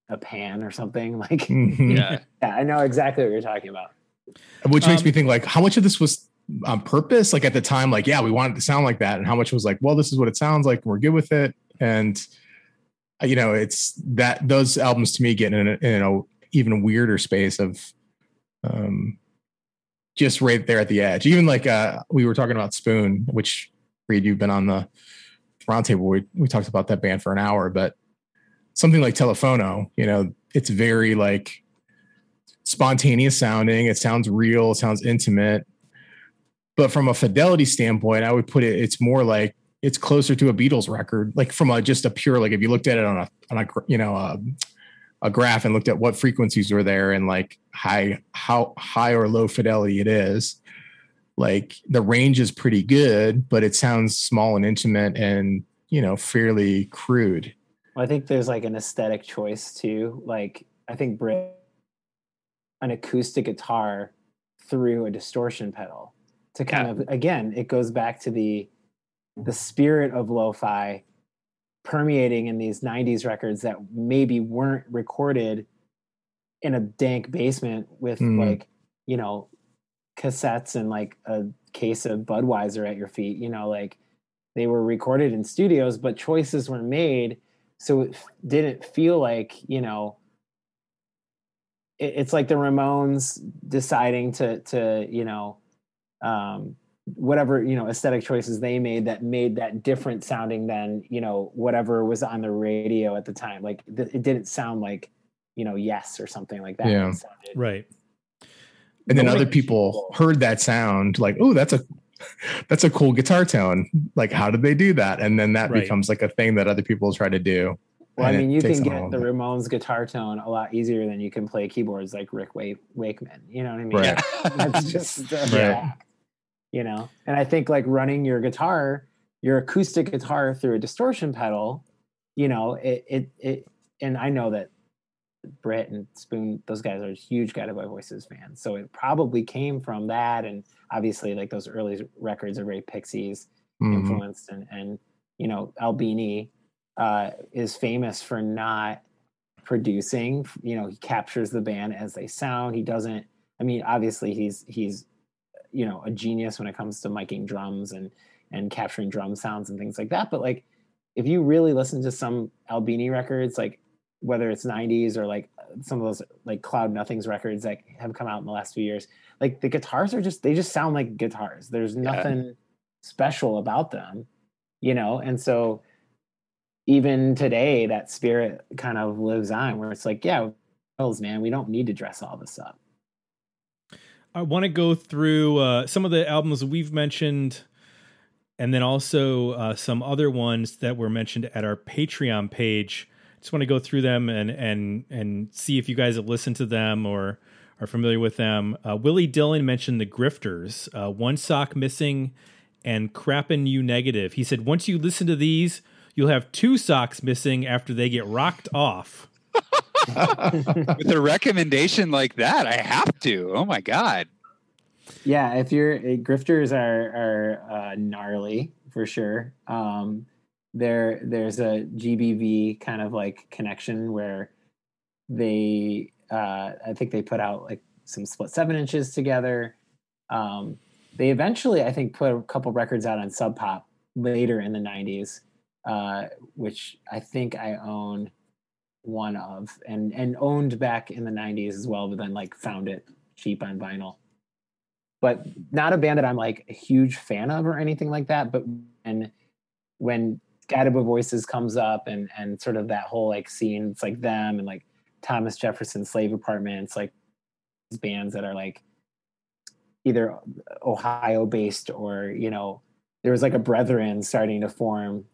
a pan or something <laughs> like Mhm. Yeah. yeah i know exactly what you're talking about which makes Um, me think like how much of this was on purpose like at the time like yeah we wanted to sound like that and how much was like well this is what it sounds like and we're good with it and uh, you know it's that those albums to me get in a, in a even weirder space of um just right there at the edge even like uh we were talking about spoon which reed you've been on the roundtable we, we talked about that band for an hour but something like Telephono you know it's very like spontaneous sounding. It sounds real. It sounds intimate. But from a fidelity standpoint, I would put it. It's more like it's closer to a Beatles record, like from a just a pure like if you looked at it on a on a you know a, a graph and looked at what frequencies were there and like high how high or low fidelity it is. Like the range is pretty good, but it sounds small and intimate and you know fairly crude. Well, I think there's like an aesthetic choice too. Like I think Britt an acoustic guitar through a distortion pedal to kind of again, it goes back to the the spirit of lo-fi permeating in these 90s records that maybe weren't recorded in a dank basement with Mhm. like, you know, cassettes and like a case of Budweiser at your feet, you know, like they were recorded in studios, but choices were made so it didn't feel like you know it, it's like the ramones deciding to to you know um whatever you know aesthetic choices they made that made that different sounding than you know whatever was on the radio at the time like th- it didn't sound like you know yes or something like that Yeah. Sounded- Right. and then Nobody- other people heard that sound like oh that's a <laughs> that's a cool guitar tone like how did they do that and then that Right. becomes like a thing that other people try to do well i mean you can get the little bit. ramones guitar tone a lot easier than you can play keyboards like rick Wa- wakeman you know what i mean Right. <laughs> that's just a Right. fact, you know and i think like running your guitar your acoustic guitar through a distortion pedal you know it it, it and i know that Brett and Spoon, those guys are huge Guided by Voices fans. So it probably came from that. And obviously, like those early records are very Pixies Mhm. influenced. And, and you know, Albini uh, is famous for not producing. You know, he captures the band as they sound. He doesn't, I mean, obviously, he's, he's, you know, a genius when it comes to miking drums and, and capturing drum sounds and things like that. But like, if you really listen to some Albini records, like whether it's 90s or like some of those like Cloud Nothings records that have come out in the last few years, like the guitars are just they just sound like guitars. There's nothing special about them, you know. And so even today, that spirit kind of lives on, where it's like, yeah, man, we don't need to dress all this up. I want to go through uh, some of the albums we've mentioned, and then also uh, some other ones that were mentioned at our Patreon page. Just want to go through them and and and see if you guys have listened to them or are familiar with them. Uh, Willie Dillon mentioned the Grifters, uh, One Sock Missing, and Crappin' You Negative. He said once you listen to these, you'll have two socks missing after they get rocked off. <laughs> With a recommendation like that, I have to. Oh my god. Yeah, if you're uh, grifters are are uh, gnarly for sure. Um, there there's a GBV kind of like connection where they uh, I think they put out like some split seven inches together. Um, they eventually I think put a couple records out on Sub Pop later in the '90s, uh, which I think I own one of and and owned back in the 90s as well but then like found it cheap on vinyl. But not a band that i'm like a huge fan of or anything like that but when when by voices comes up and and sort of that whole like scene it's like them and like thomas jefferson slave apartments like bands that are like either ohio based or you know there was like a brethren starting to form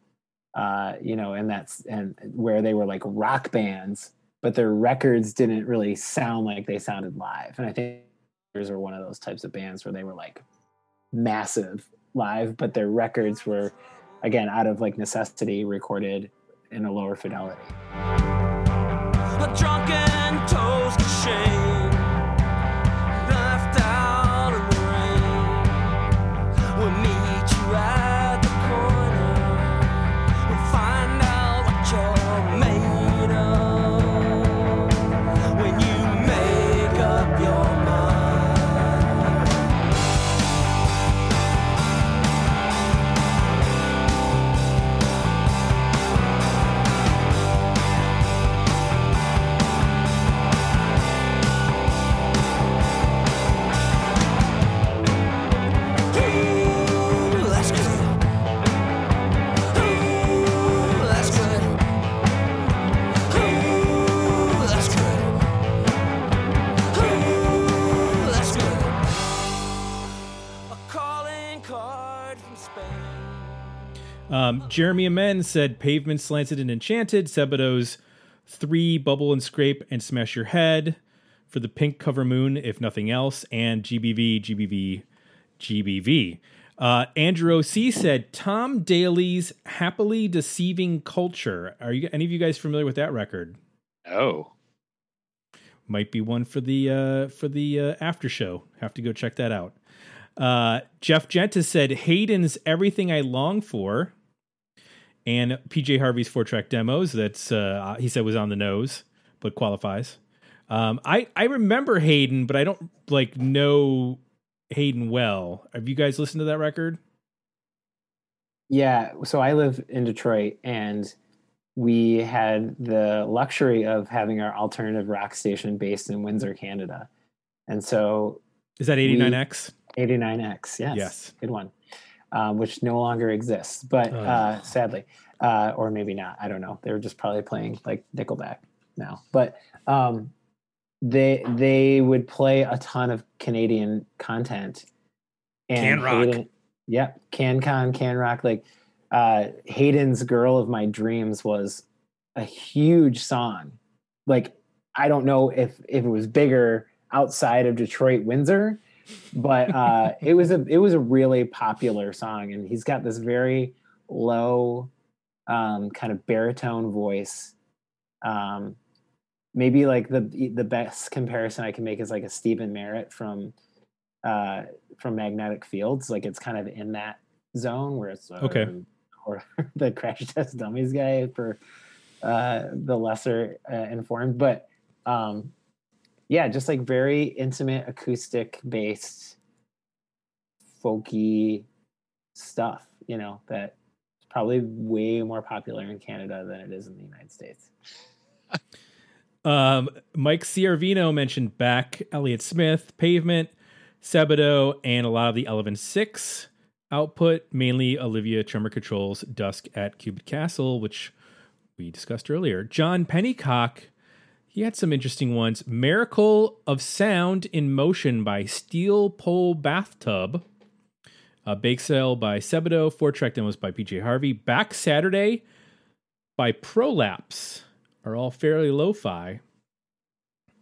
uh, you know, and that's and where they were like rock bands, but their records didn't really sound like they sounded live. And I think those are one of those types of bands where they were like massive live, but their records were again out of like necessity recorded in a lower fidelity. A Um, Jeremy Amen said Pavement Slanted and Enchanted, Sebadoh's Three, Bubble and Scrape and Smash Your Head for the Pink Cover Moon, if nothing else, and GBV, GBV, GBV. Uh, Andrew O.C. said Tom Daly's Happily Deceiving Culture. Are you any of you guys familiar with that record? Oh, might be one for the uh, for the uh, after show. Have to go check that out. Uh, Jeff Gentis said Hayden's "Everything I Long For," and PJ Harvey's four track demos. That's uh, he said was on the nose, but qualifies. Um, I I remember Hayden, but I don't like know Hayden well. Have you guys listened to that record? Yeah, so I live in Detroit and we had the luxury of having our alternative rock station based in Windsor, Canada. And so Is that 89X? 89X, yes. Yes. Good one. Um, which no longer exists, but Oh. uh, sadly, uh, or maybe not. I don't know. They were just probably playing like Nickelback now. But um, they they would play a ton of Canadian content. Can rock. Hayden, yep, Can Con, Can Rock. Like uh, Hayden's "Girl of My Dreams" was a huge song. Like I don't know if if it was bigger outside of Detroit, Windsor, but uh, it was a it was a really popular song, and he's got this very low, um, kind of baritone voice. Um, maybe like the the best comparison I can make is like a Stephin Merritt from uh, from Magnetic Fields. Like it's kind of in that zone where it's uh, Okay. or <laughs> the Crash Test Dummies guy for uh, the lesser uh, informed, but um, yeah, just like very intimate, acoustic based, folky stuff. You know that is probably way more popular in Canada than it is in the United States. <laughs> Um, Mike Ciarvino mentioned back Elliott Smith, Pavement, Sebadoh, and a lot of the Elephant Six output, mainly Olivia Tremor Control's Dusk at Cubist Castle, which we discussed earlier. John Pennycock, he had some interesting ones. Miracle of Sound in Motion by Steel Pole Bathtub. Uh, Bake Sale by Sebadoh, four track demos by PJ Harvey. Back Saturday by Prolapse are all fairly lo-fi.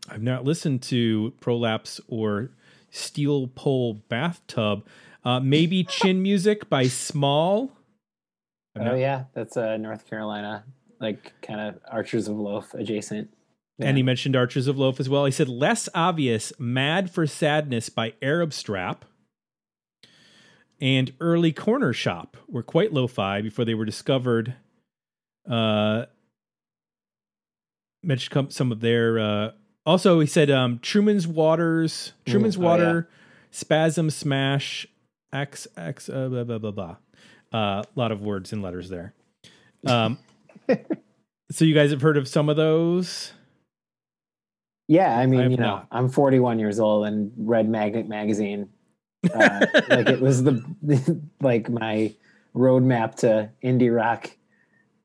I've not listened to Prolapse or Steel Pole Bathtub. Uh, maybe Chin Music by Small. I've Oh not- yeah, that's uh, North Carolina, like kind of Archers of Loaf adjacent. And he mentioned Archers of Loaf as well. He said less obvious Mad for Sadness by Arab Strap and Early Corner Shop were quite lo-fi before they were discovered Uh, mentioned some of their. Uh, also, he said um, Truman's Waters, Truman's Mm, oh, yeah. Water, Spasm Smash, X X uh, blah blah blah blah. A lot of words and letters there. Um, <laughs> so you guys have heard of some of those? Yeah, I I mean, have you know, not. I'm 41 years old and read Magnet magazine. Uh, <laughs> like it was the <laughs> like my roadmap to indie rock,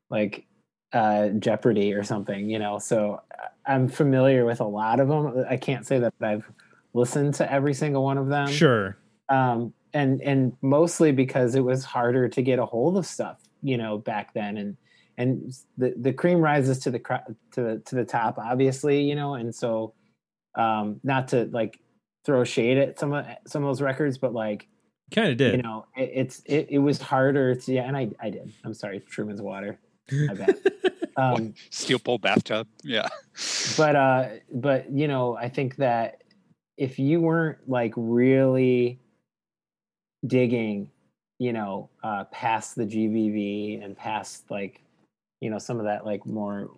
like uh, Jeopardy or something. You know, so I- I'm familiar with a lot of them. I can't say that I've listened to every single one of them. Sure. um, and and mostly because it was harder to get a hold of stuff, you know, back then, and and the the cream rises to the to the to the top, obviously, you know, and so um, not to like throw shade at some of some of those records, but like Kind of did. you know, it, it's it, it was harder to yeah, and I I did. I'm sorry, Truman's Water. I bet. <laughs> Um, Steel pole bathtub. Yeah. but uh but you know i think that if you weren't like really digging you know uh past the gbv and past like you know some of that like more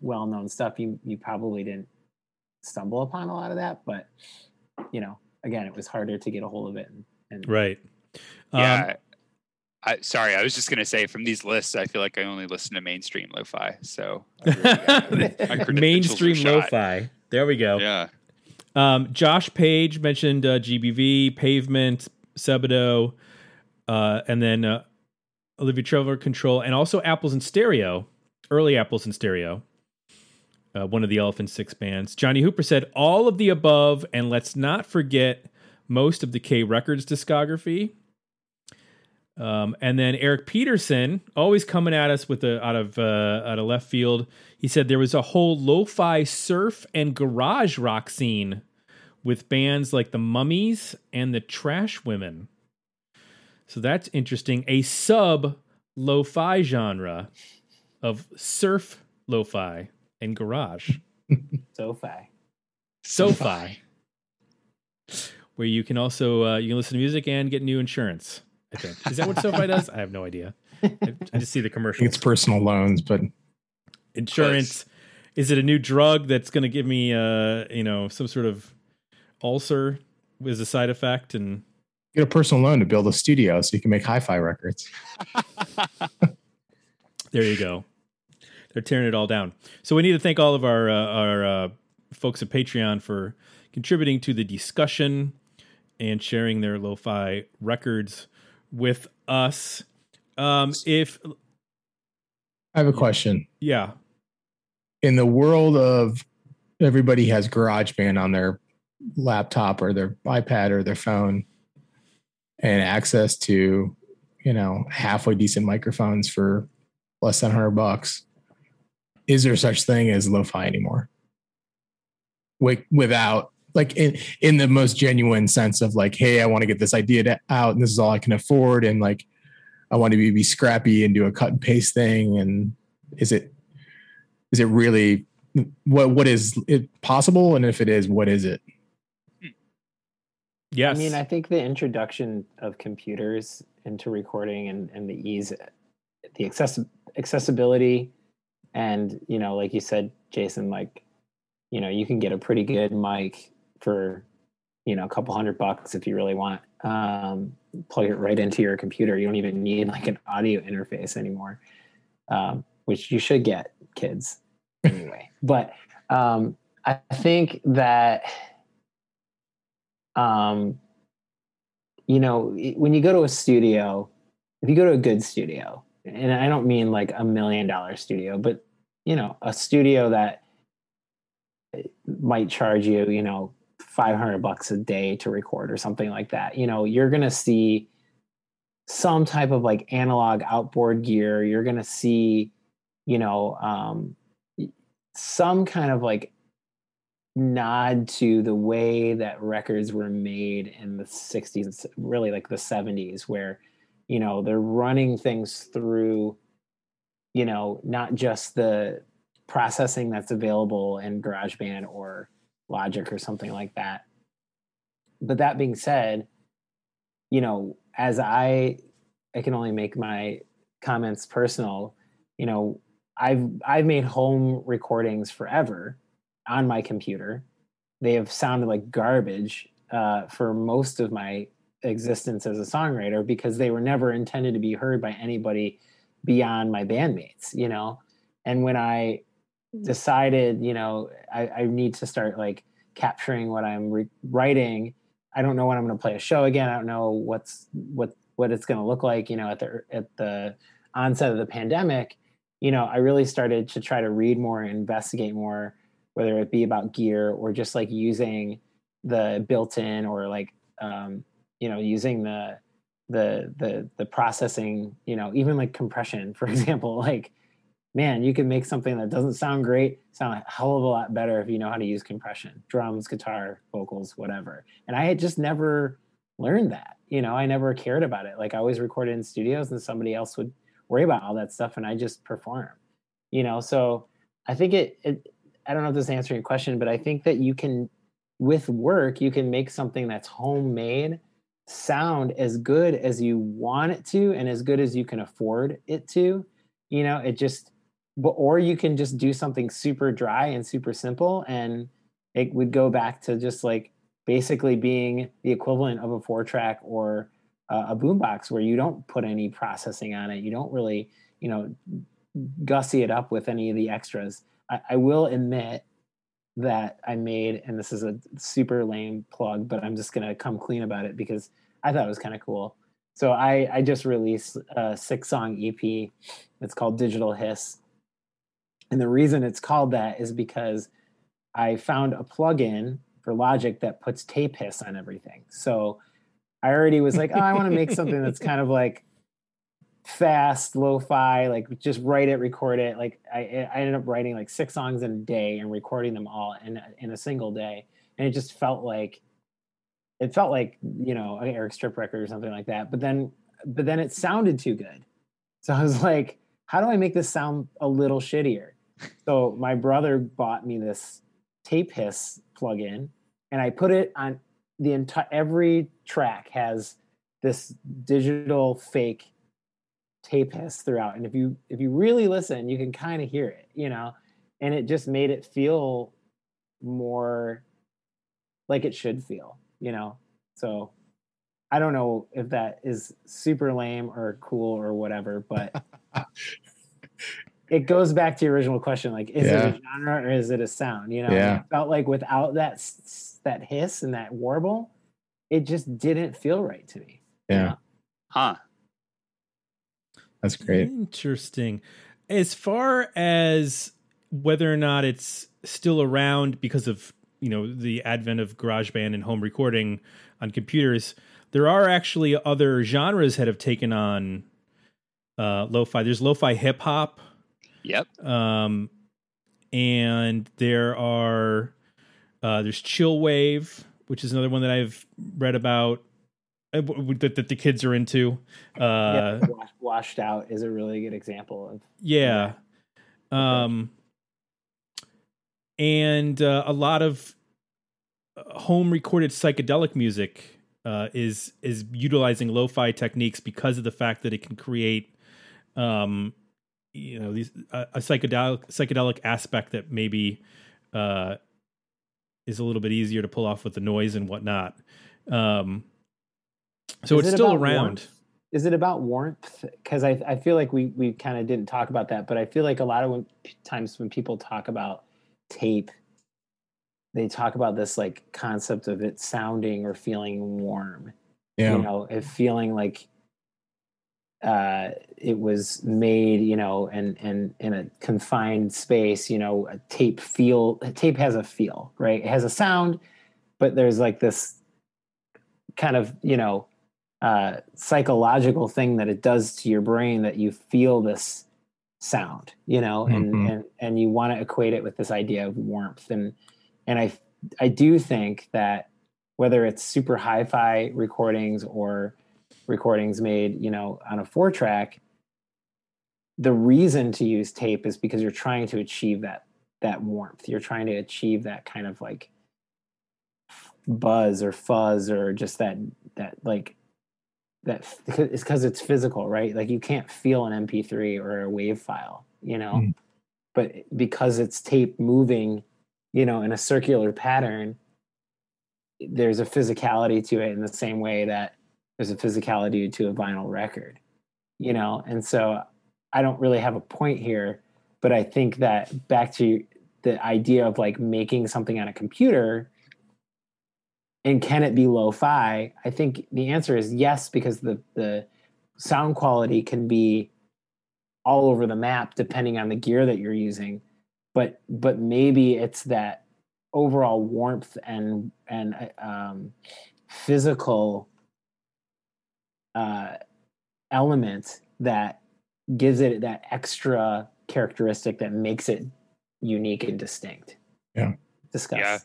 well-known stuff you you probably didn't stumble upon a lot of that but you know again it was harder to get a hold of it and, and right. Um, Yeah. I, sorry, I was just gonna say from these lists, I feel like I only listen to mainstream lo-fi. So really got- <laughs> my credentials are mainstream shot. lo-fi. There we go. Yeah. Um, Josh Page mentioned uh, GBV, Pavement, Sebadoh, uh, and then uh, Olivia Tremor Control, and also Apples in Stereo, early Apples in Stereo. Uh, one of the Elephant Six bands. Johnny Hooper said all of the above, and let's not forget most of the K Records discography. Um, and then Eric Peterson, always coming at us with a out of uh, out of left field. He said there was a whole lo-fi surf and garage rock scene with bands like the Mummies and the Trash Women. So that's interesting. A sub lo-fi genre of surf lo-fi and garage <laughs> so-fi so-fi, where you can also uh, you can listen to music and get new insurance. I think is that what SoFi does? I have no idea. I, I just see the commercial. it's personal loans, but insurance is it a new drug that's going to give me uh you know some sort of ulcer as a side effect and get a personal loan to build a studio so you can make hi-fi records. <laughs> there you go they're tearing it all down so we need to thank all of our uh, our uh, folks at patreon for contributing to the discussion and sharing their lo-fi records with us um if I have a question. yeah In the world of everybody has GarageBand on their laptop or their iPad or their phone and access to, you know, halfway decent microphones for less than 100 bucks. Is there such thing as lo-fi anymore? Wi- Without like in, in the most genuine sense of like, hey, I want to get this idea to- out and this is all I can afford. And like, I want to be, be scrappy and do a cut and paste thing. And is it, is it really what, what is it possible? And if it is, what is it? yes I mean, I think the introduction of computers into recording and, and the ease, the accessi- accessibility, and you know, like you said, Jason, like you know, you can get a pretty good mic for you know a couple hundred bucks if you really want. Um, plug it right into your computer. You don't even need like an audio interface anymore, um, which you should get, kids, <laughs> anyway. but um, I think that um, you know, when you go to a studio, if you go to a good studio, and I don't mean like a million dollar studio, but you know, a studio that might charge you, you know, 500 bucks a day to record or something like that, you know, you're going to see some type of like analog outboard gear. You're going to see, you know, um, some kind of like nod to the way that records were made in the 60s really like the 70s where you know they're running things through you know not just the processing that's available in GarageBand or Logic or something like that but that being said you know as i i can only make my comments personal you know I've I've made home recordings forever on my computer. They have sounded like garbage uh, for most of my existence as a songwriter because they were never intended to be heard by anybody beyond my bandmates, you know. And when I decided, you know, I, I need to start like capturing what I'm re- writing. I don't know when I'm going to play a show again. I don't know what's what what it's going to look like. You know, at the at the onset of the pandemic, you know, I really started to try to read more and investigate more, whether it be about gear or just like using the built-in or like um, you know using the the the the processing. You know, even like compression, <laughs> for example, like man, you can make something that doesn't sound great sound a hell of a lot better if you know how to use compression, drums, guitar, vocals, whatever. And I had just never learned that. You know, I never cared about it. Like I always recorded in studios and somebody else would worry about all that stuff and I just perform. You know, so I think it, it I don't know if this is answering your question, but I think that you can with work, you can make something that's homemade sound as good as you want it to and as good as you can afford it to. You know, it just or you can just do something super dry and super simple and it would go back to just like basically being the equivalent of a four track or uh, a boombox where you don't put any processing on it you don't really you know gussy it up with any of the extras i, I will admit that i made and this is a super lame plug but i'm just to come clean about it because i thought it was kind of cool. So i i just released a six song ep it's called digital hiss. And the reason it's called that is because I found a plugin for Logic that puts tape hiss on everything. So I already was like, oh, I want to make something that's kind of like fast, lo-fi, like just write it, record it. Like I, I ended up writing like six songs in a day and recording them all in in a single day, and it just felt like it felt like you know an Eric's Trip record or something like that. But then, but then it sounded too good, so I was like, how do I make this sound a little shittier? So my brother bought me this tape hiss plugin, and I put it on the entire. Every track has this digital fake tape hiss throughout, and if you if you really listen, you can kind of hear it, you know, and it just made it feel more like it should feel, you know. So I don't know if that is super lame or cool or whatever, but <laughs> it goes back to your original question like is Yeah. it a genre or is it a sound you know Yeah. it felt like without that that hiss and that warble it just didn't feel right to me Yeah, Huh. That's great. Interesting. As far as whether or not it's still around because of you know the advent of GarageBand and home recording on computers, there are actually other genres that have taken on uh, lo-fi. There's lo-fi hip hop, Yep. um, and there are uh, there's chill wave, which is another one that I've read about w- w- that, that the kids are into. Uh, yeah, Wash- washed out is a really good example of yeah. Um, and uh, a lot of uh, home recorded psychedelic music uh, is is utilizing lo-fi techniques because of the fact that it can create, um, you know, these a, a psychedelic psychedelic aspect that maybe uh, is a little bit easier to pull off with the noise and whatnot. Um, so Is it's it still around. warmth? is it about warmth because I, I feel like we we kind of didn't talk about that but i feel like a lot of when, times when people talk about tape they talk about this like concept of it sounding or feeling warm Yeah, you know it feeling like uh it was made you know and and in a confined space you know a tape feel a tape has a feel right it has a sound but there's like this kind of you know uh psychological thing that it does to your brain that you feel this sound you know and Mhm. and and you want to equate it with this idea of warmth and and i i do think that whether it's super hi-fi recordings or recordings made you know on a four track the reason to use tape is because you're trying to achieve that that warmth you're trying to achieve that kind of like buzz or fuzz or just that that like that it's because it's physical right like you can't feel an mp3 or a wave file you know Mm. but because it's tape moving, you know, in a circular pattern, there's a physicality to it in the same way that there's a physicality to a vinyl record, you know. And so I don't really have a point here, but I think that back to the idea of like making something on a computer and can it be lo-fi? I think the answer is yes, because the the sound quality can be all over the map depending on the gear that you're using. But but maybe it's that overall warmth and and um, physical uh, element that gives it that extra characteristic that makes it unique and distinct. Yeah. Discuss. Yeah.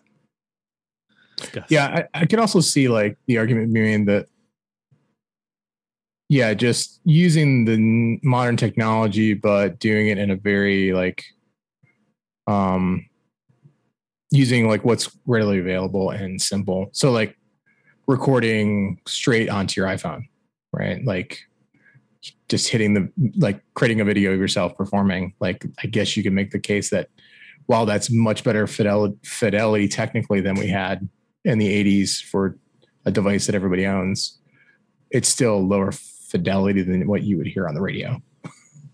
Yeah, I, I could also see like the argument being that, yeah, just using the modern technology, but doing it in a very like, um, using like what's readily available and simple. So like recording straight onto your iPhone, right? Like just hitting the like creating a video of yourself performing. Like I guess you can make the case that while that's much better fidelity, fidelity technically than we had in the 80s for a device that everybody owns, it's still lower fidelity than what you would hear on the radio. <laughs>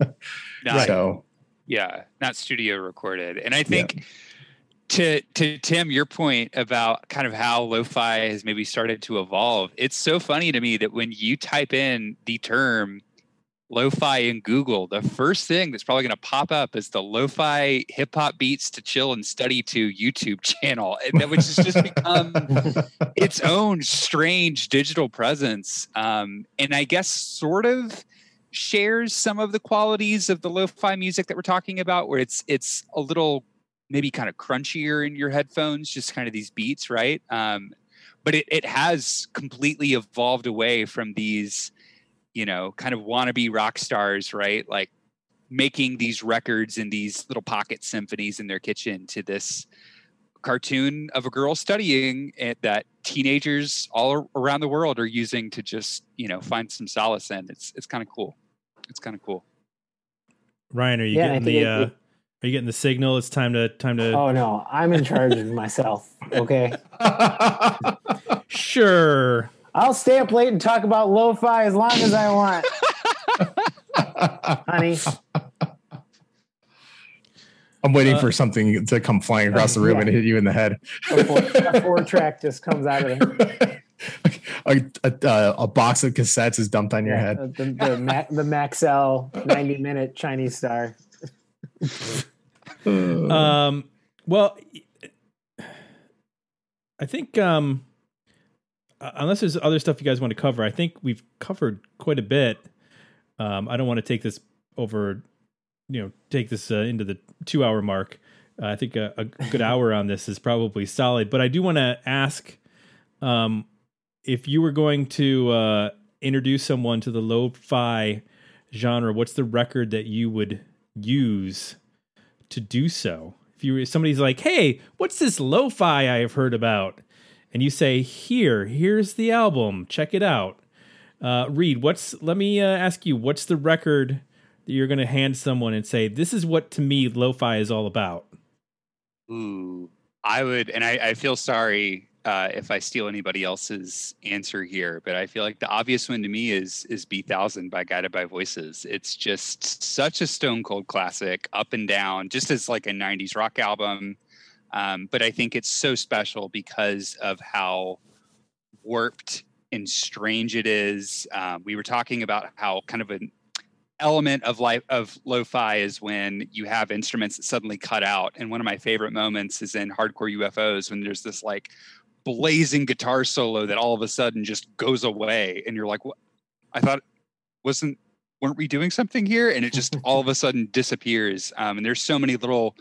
Not- So yeah not studio recorded. And i think to to tim your point about kind of how lo-fi has maybe started to evolve it's so funny to me that when you type in the term lo-fi in google the first thing that's probably going to pop up is the lo-fi hip-hop beats to chill and study to youtube <laughs> channel and that which has just become <laughs> its own strange digital presence um, and i guess sort of shares some of the qualities of the lo-fi music that we're talking about where it's it's a little maybe kind of crunchier in your headphones just kind of these beats right? Um, but it, it has completely evolved away from these you know kind of wannabe rock stars right like making these records in these little pocket symphonies in their kitchen to this cartoon of a girl studying it that teenagers all around the world are using to just you know find some solace in it's it's kind of cool it's kind of cool Ryan, are you Yeah, getting the it- uh, it- are you getting the signal? It's time to time to Oh no, I'm in charge of myself. Okay. <laughs> sure. I'll stay up late and talk about lo-fi as long as I want, honey. I'm waiting Uh, for something to come flying across the room yeah. and hit you in the head. A four, a four track just comes out of there. <laughs> a, a, a box of cassettes is dumped on your Yeah, head. The, the, Ma- the Maxell 90 minute Chinese star. Um, well, I think um, uh, unless there's other stuff you guys want to cover, I think we've covered quite a bit. Um, I don't want to take this over, you know, take this uh, into the two hour mark. Uh, I think a, a good <laughs> hour on this is probably solid, but I do want to ask um, if you were going to uh, introduce someone to the lo-fi genre, what's the record that you would use to do so? If you somebody's like, "Hey, what's this lo-fi I have heard about?" And you say, "Here, here's the album. Check it out." Uh, Reed, what's? Let me uh, ask you, what's the record that you're going to hand someone and say, "This is what to me lo-fi is all about"? Ooh, I would, and I, I feel sorry uh, if I steal anybody else's answer here, but I feel like the obvious one to me is is Bee Thousand by Guided by Voices. It's just such a stone cold classic, up and down, just as like a '90s rock album. Um, but I think it's so special because of how warped and strange it is. Um, we were talking about how kind of an element of life of lo-fi is when you have instruments that suddenly cut out. And one of my favorite moments is in hardcore ufos when there's this like blazing guitar solo that all of a sudden just goes away. And you're like what i thought wasn't weren't we doing something here? And it just <laughs> all of a sudden disappears. Um, and there's so many little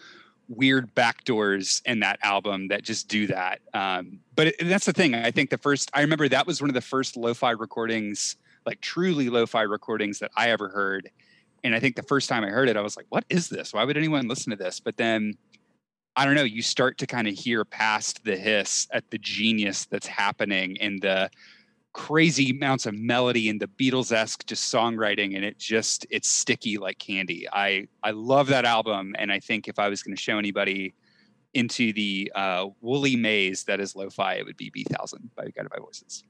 weird backdoors in that album that just do that um, but it, that's the thing i think the first i remember that was one of the first lo-fi recordings like truly lo-fi recordings that I ever heard. And I think the first time I heard it, I was like, what is this? Why would anyone listen to this? But then I don't know, you start to kind of hear past the hiss at the genius that's happening in the crazy amounts of melody and the Beatles-esque just songwriting and it just it's sticky like candy. I I love that album and I think if I was going to show anybody into the uh, woolly maze that is lo-fi, it would be Bee Thousand by Guided by Voices.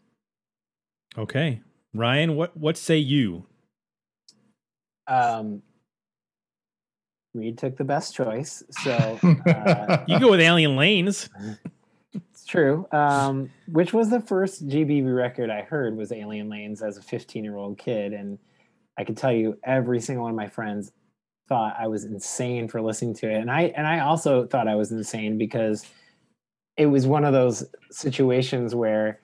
Okay. Ryan, what what say you? Um, Reed took the best choice, so <laughs> uh, You go with Alien Lanes. <laughs> true. Um, which was the first GBV record I heard was Alien Lanes as a 15 year old kid, and I could tell you every single one of my friends thought I was insane for listening to it, and I and I also thought I was insane because it was one of those situations where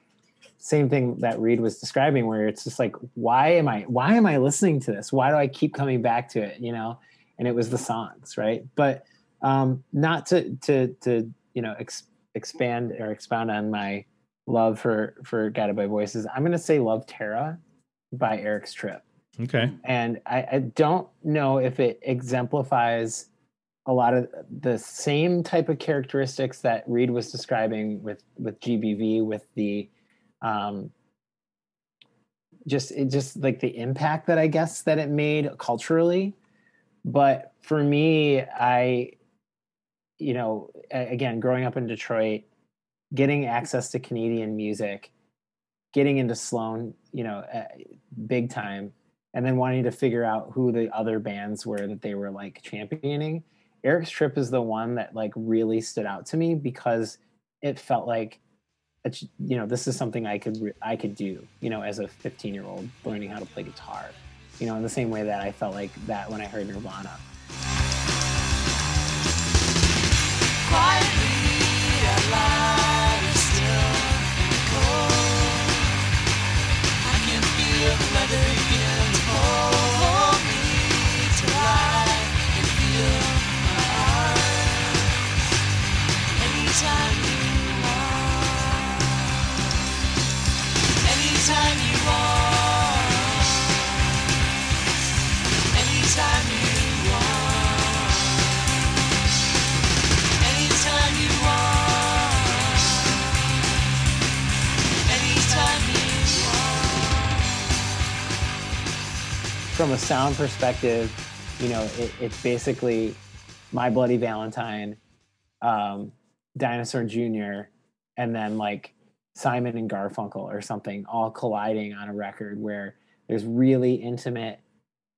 same thing that Reed was describing where it's just like why am I why am I listening to this? Why do I keep coming back to it, you know? And it was the songs, right? But um not to to to you know expand or expound on my love for for Guided by Voices. I'm going to say Love Tara by Eric's Trip Okay. and I, I don't know if it exemplifies a lot of the same type of characteristics that Reed was describing with with GBV with the um just it just like the impact that I guess that it made culturally but for me I you know again growing up in Detroit getting access to Canadian music getting into Sloan you know big time and then wanting to figure out who the other bands were that they were like championing eric's trip is the one that like really stood out to me because it felt like it's, you know this is something i could re- i could do you know as a 15 year old learning how to play guitar you know in the same way that i felt like that when i heard nirvana slide. From a sound perspective, you know, it, it's basically My Bloody Valentine, um, Dinosaur Jr., and then like Simon and Garfunkel or something all colliding on a record where there's really intimate,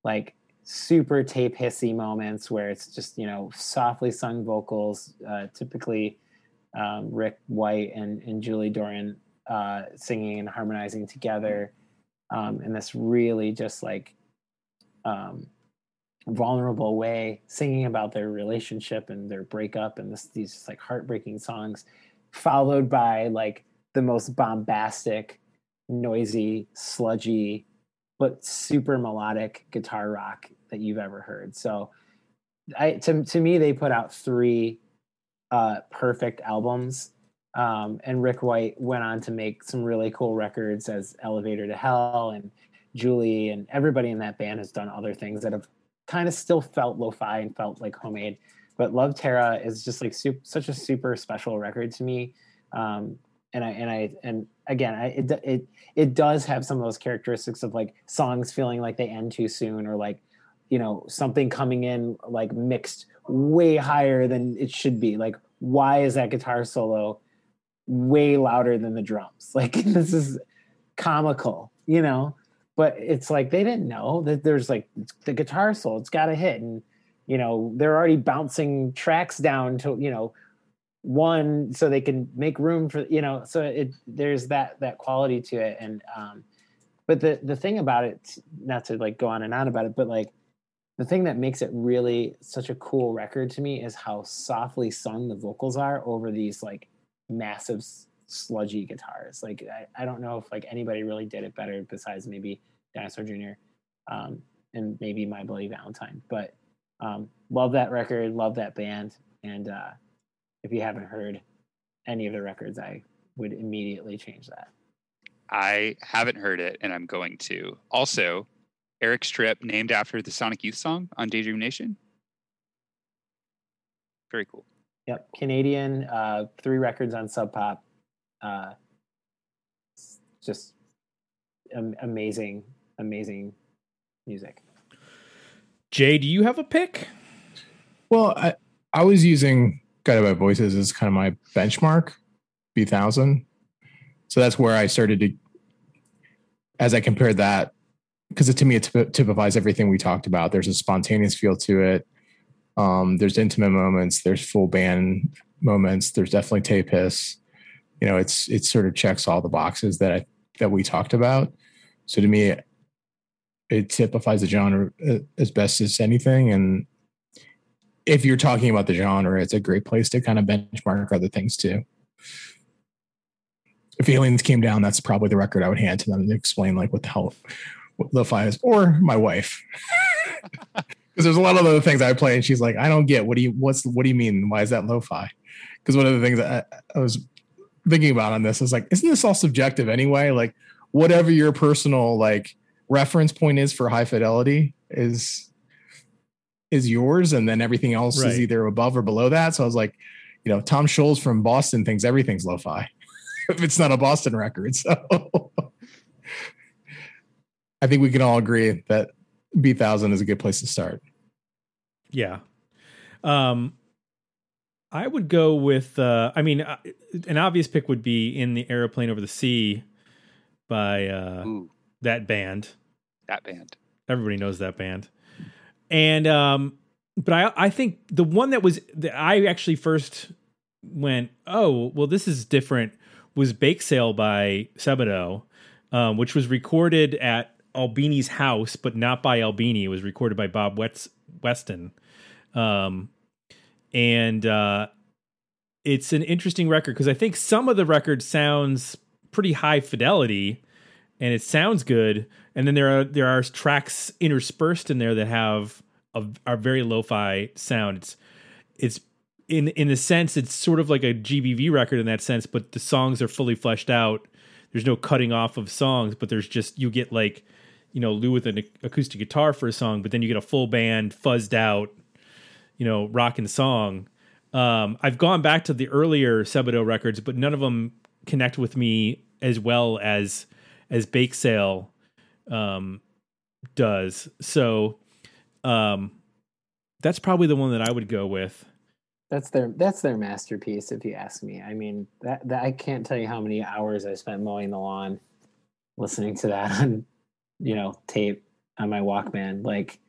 like super tape hissy moments where it's just, you know, softly sung vocals, uh, typically um, Rick White and, and Julie Doiron uh, singing and harmonizing together um, in this really just like um, vulnerable way, singing about their relationship and their breakup and this these like heartbreaking songs, followed by like the most bombastic, noisy, sludgy, but super melodic guitar rock that you've ever heard. So, I to to me they put out three uh, perfect albums. Um, and Rick White went on to make some really cool records as Elevator to Hell and Julie and everybody in that band has done other things that have kind of still felt lo-fi and felt like homemade. But Love Tara is just like such a super special record to me. Um, and I and I and again, I, it it it does have some of those characteristics of like songs feeling like they end too soon or like you know something coming in like mixed way higher than it should be. Like why is that guitar solo way louder than the drums? <laughs> Like this is comical, you know but it's like they didn't know that there's like the guitar solo it's got to hit and you know they're already bouncing tracks down to you know one so they can make room for you know so it there's that that quality to it and um but the the thing about it not to like go on and on about it but like the thing that makes it really such a cool record to me is how softly sung the vocals are over these like massive sludgy guitars like I, I don't know if like anybody really did it better besides maybe dinosaur jr um and maybe my bloody valentine but um love that record love that band and uh if you haven't heard any of the records i would immediately change that I haven't heard it, and I'm going to. Also, Eric's Trip, named after the Sonic Youth song on Daydream Nation. Very cool. Yep, Canadian, uh, three records on Sub Pop. Uh, just amazing, amazing music. Jay, do you have a pick? Well, I, I was using Guided by Voices as kind of my benchmark, Bee Thousand. So that's where I started to, as I compared that, because to me it typifies everything we talked about. There's a spontaneous feel to it. Um, there's intimate moments. There's full band moments. There's definitely tape hiss. You know, it's it sort of checks all the boxes that I that we talked about. So to me, it typifies the genre uh, as best as anything. And if you're talking about the genre, it's a great place to kind of benchmark other things too. If aliens came down, that's probably the record I would hand to them to explain like what the hell what lo-fi is, or my wife. <laughs> Because there's a lot of other things I play, and she's like, "I don't get what do you what's what do you mean? Why is that lo-fi?" Because one of the things I, I was thinking about on this is like, isn't this all subjective anyway? Like, whatever your personal like reference point is for high fidelity is is yours, and then everything else Right. is either above or below that. So I was like, you know, Tom Scholz from Boston thinks everything's lo-fi <laughs> if it's not a Boston record. So <laughs> I think we can all agree that Bee Thousand is a good place to start. Yeah. Um, I would go with. Uh, I mean, uh, an obvious pick would be "In the Aeroplane Over the Sea" by uh, that band. that band. Everybody knows that band. And um, but I I think the one that was that I actually first went, oh well, this is different. Was "Bake Sale" by Sebadoh, um, which was recorded at Albini's house, but not by Albini. It was recorded by Bob Weston. Um, and uh, it's an interesting record because I think some of the record sounds pretty high fidelity, and it sounds good. And then there are there are tracks interspersed in there that have a, a very lo-fi sound. It's it's in in a sense it's sort of like a GBV record in that sense, but the songs are fully fleshed out. There's no cutting off of songs, but there's just you get like you know Lou with an acoustic guitar for a song, but then you get a full band fuzzed out, you know, rock and song. Um, I've gone back to the earlier Sebadoh records, but none of them connect with me as well as as Bake Sale um, does. So um, that's probably the one that I would go with. That's their that's their masterpiece, if you ask me. I mean, that, that I can't tell you how many hours I spent mowing the lawn, listening to that on, you know, tape on my Walkman. Like,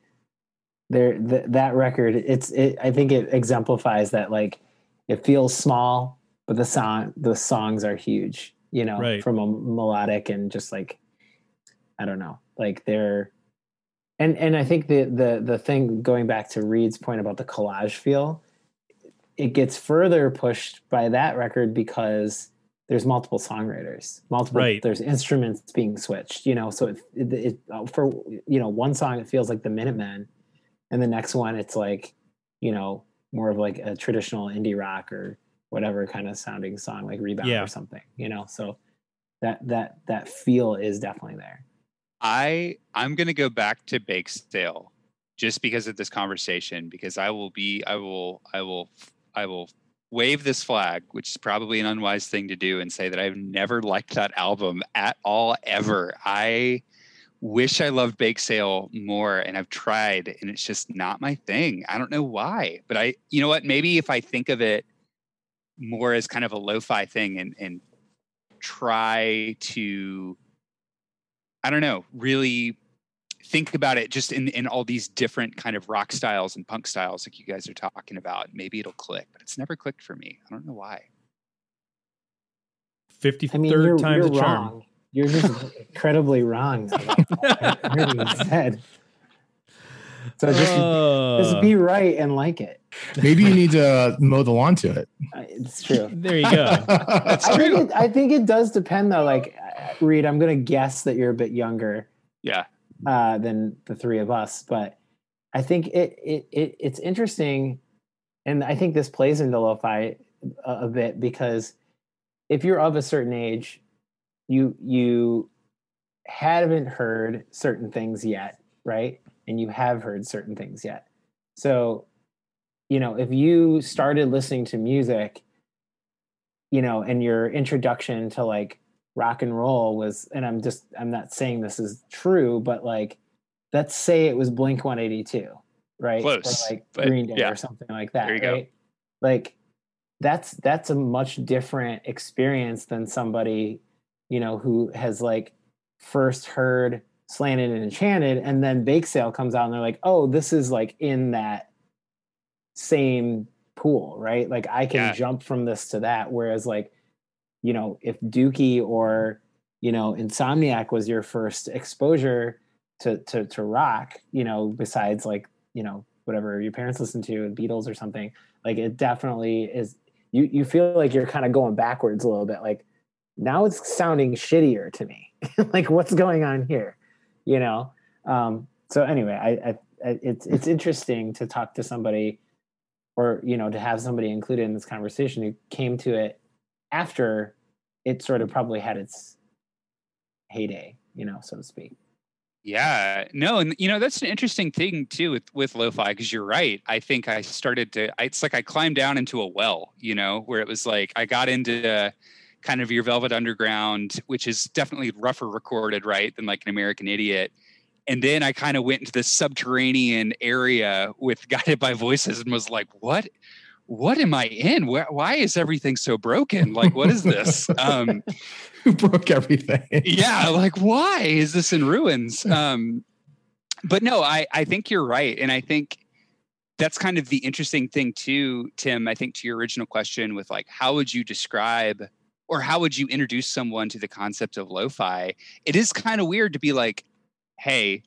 there, th- that record, it's it. I think it exemplifies that. Like, it feels small, but the song, the songs are huge. You know, Right. from a melodic and just like, I don't know, like they're. And, and I think the, the the thing going back to Reed's point about the collage feel, it gets further pushed by that record because there's multiple songwriters multiple Right. there's instruments being switched you know so it, it, it for you know one song it feels like the minutemen and the next one it's like you know more of like a traditional indie rock or whatever kind of sounding song like rebound Yeah. or something you know so that that that feel is definitely there I I'm gonna go back to Bake Sale just because of this conversation because I will be I will I will I will wave this flag, which is probably an unwise thing to do, and say that I've never liked that album at all ever. I wish I loved Bake Sale more, and I've tried, and it's just not my thing. I don't know why, but I you know what? Maybe if I think of it more as kind of a lo-fi thing and and try to I don't know, really think about it just in, in all these different kind of rock styles and punk styles like you guys are talking about. Maybe it'll click, but it's never clicked for me. I don't know why. Fifty i mean you're, time's you're a charm. wrong you're just incredibly wrong <laughs> about everything you said so just Uh, just be right and like it Maybe you need to mow the lawn to it. Uh, It's true. there you go. That's <laughs> I think, it, I think it does depend though. Like, uh, Reed, I'm going to guess that you're a bit younger Yeah. uh, than the three of us, but I think it, it, it it's interesting, and I think this plays into lo-fi a, a bit because if you're of a certain age, you you haven't heard certain things yet, right? And you have heard certain things yet. So, you know, if you started listening to music, you know, and your introduction to like rock and roll was and i'm just i'm not saying this is true but like let's say it was blink 182 right Close, or like but green day yeah. or something like that There you go. right like that's that's a much different experience than somebody you know who has like first heard slanted and enchanted and then bake sale comes out and they're like oh this is like in that same pool right? Like i can Yeah. jump from this to that. Whereas like you know if dookie or you know insomniac was your first exposure to to to rock you know besides like you know whatever your parents listened to beatles or something like it definitely is you you feel like you're kind of going backwards a little bit. Like now it's sounding shittier to me <laughs> like what's going on here you know um so anyway I, I I it's it's interesting to talk to somebody or you know to have somebody included in this conversation who came to it after it sort of probably had its heyday you know so to speak Yeah, no, and you know that's an interesting thing too with with lo-fi because you're right. I think I started to. I, it's like I climbed down into a well, you know, where it was like I got into kind of your Velvet Underground, which is definitely rougher recorded, right, than like an American Idiot. And then I kind of went into this subterranean area with <laughs> Guided by Voices and was like, what? What am I in? Where, why is everything so broken? Like, what is this? <laughs> Um, Who broke everything? yeah like why is this in ruins um but no i i think you're right and i think that's kind of the interesting thing too tim i think to your original question with like how would you describe or how would you introduce someone to the concept of lo-fi? It is kind of weird to be like hey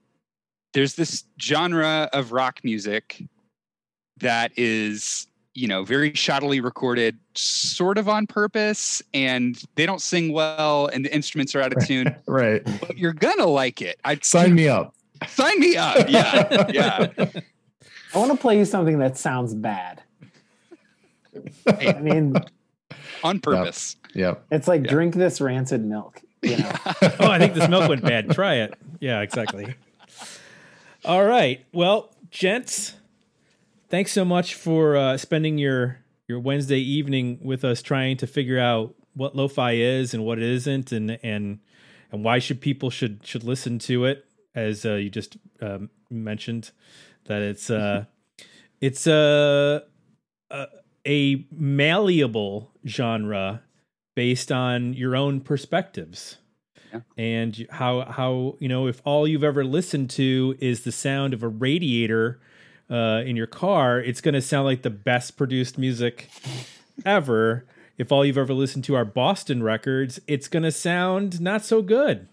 there's this genre of rock music that is you know very shoddily recorded sort of on purpose and they don't sing well and the instruments are out of <laughs> tune right. but you're gonna like it. I Sign me up. sign me up yeah yeah. <laughs> I want to play you something that sounds bad. I mean on purpose Yep. it's like Yeah. drink this rancid milk you know <laughs> oh, I think this milk went bad. Try it. Yeah, exactly. All right. Well, gents, thanks so much for uh, spending your your Wednesday evening with us, trying to figure out what lo-fi is and what it isn't, and and and why should people should should listen to it. As uh, you just um, mentioned, that it's uh, <laughs> it's a, a a malleable genre based on your own perspectives and how how you know if all you've ever listened to is the sound of a radiator uh, in your car, it's going to sound like the best produced music ever. If all you've ever listened to are Boston records, it's going to sound not so good,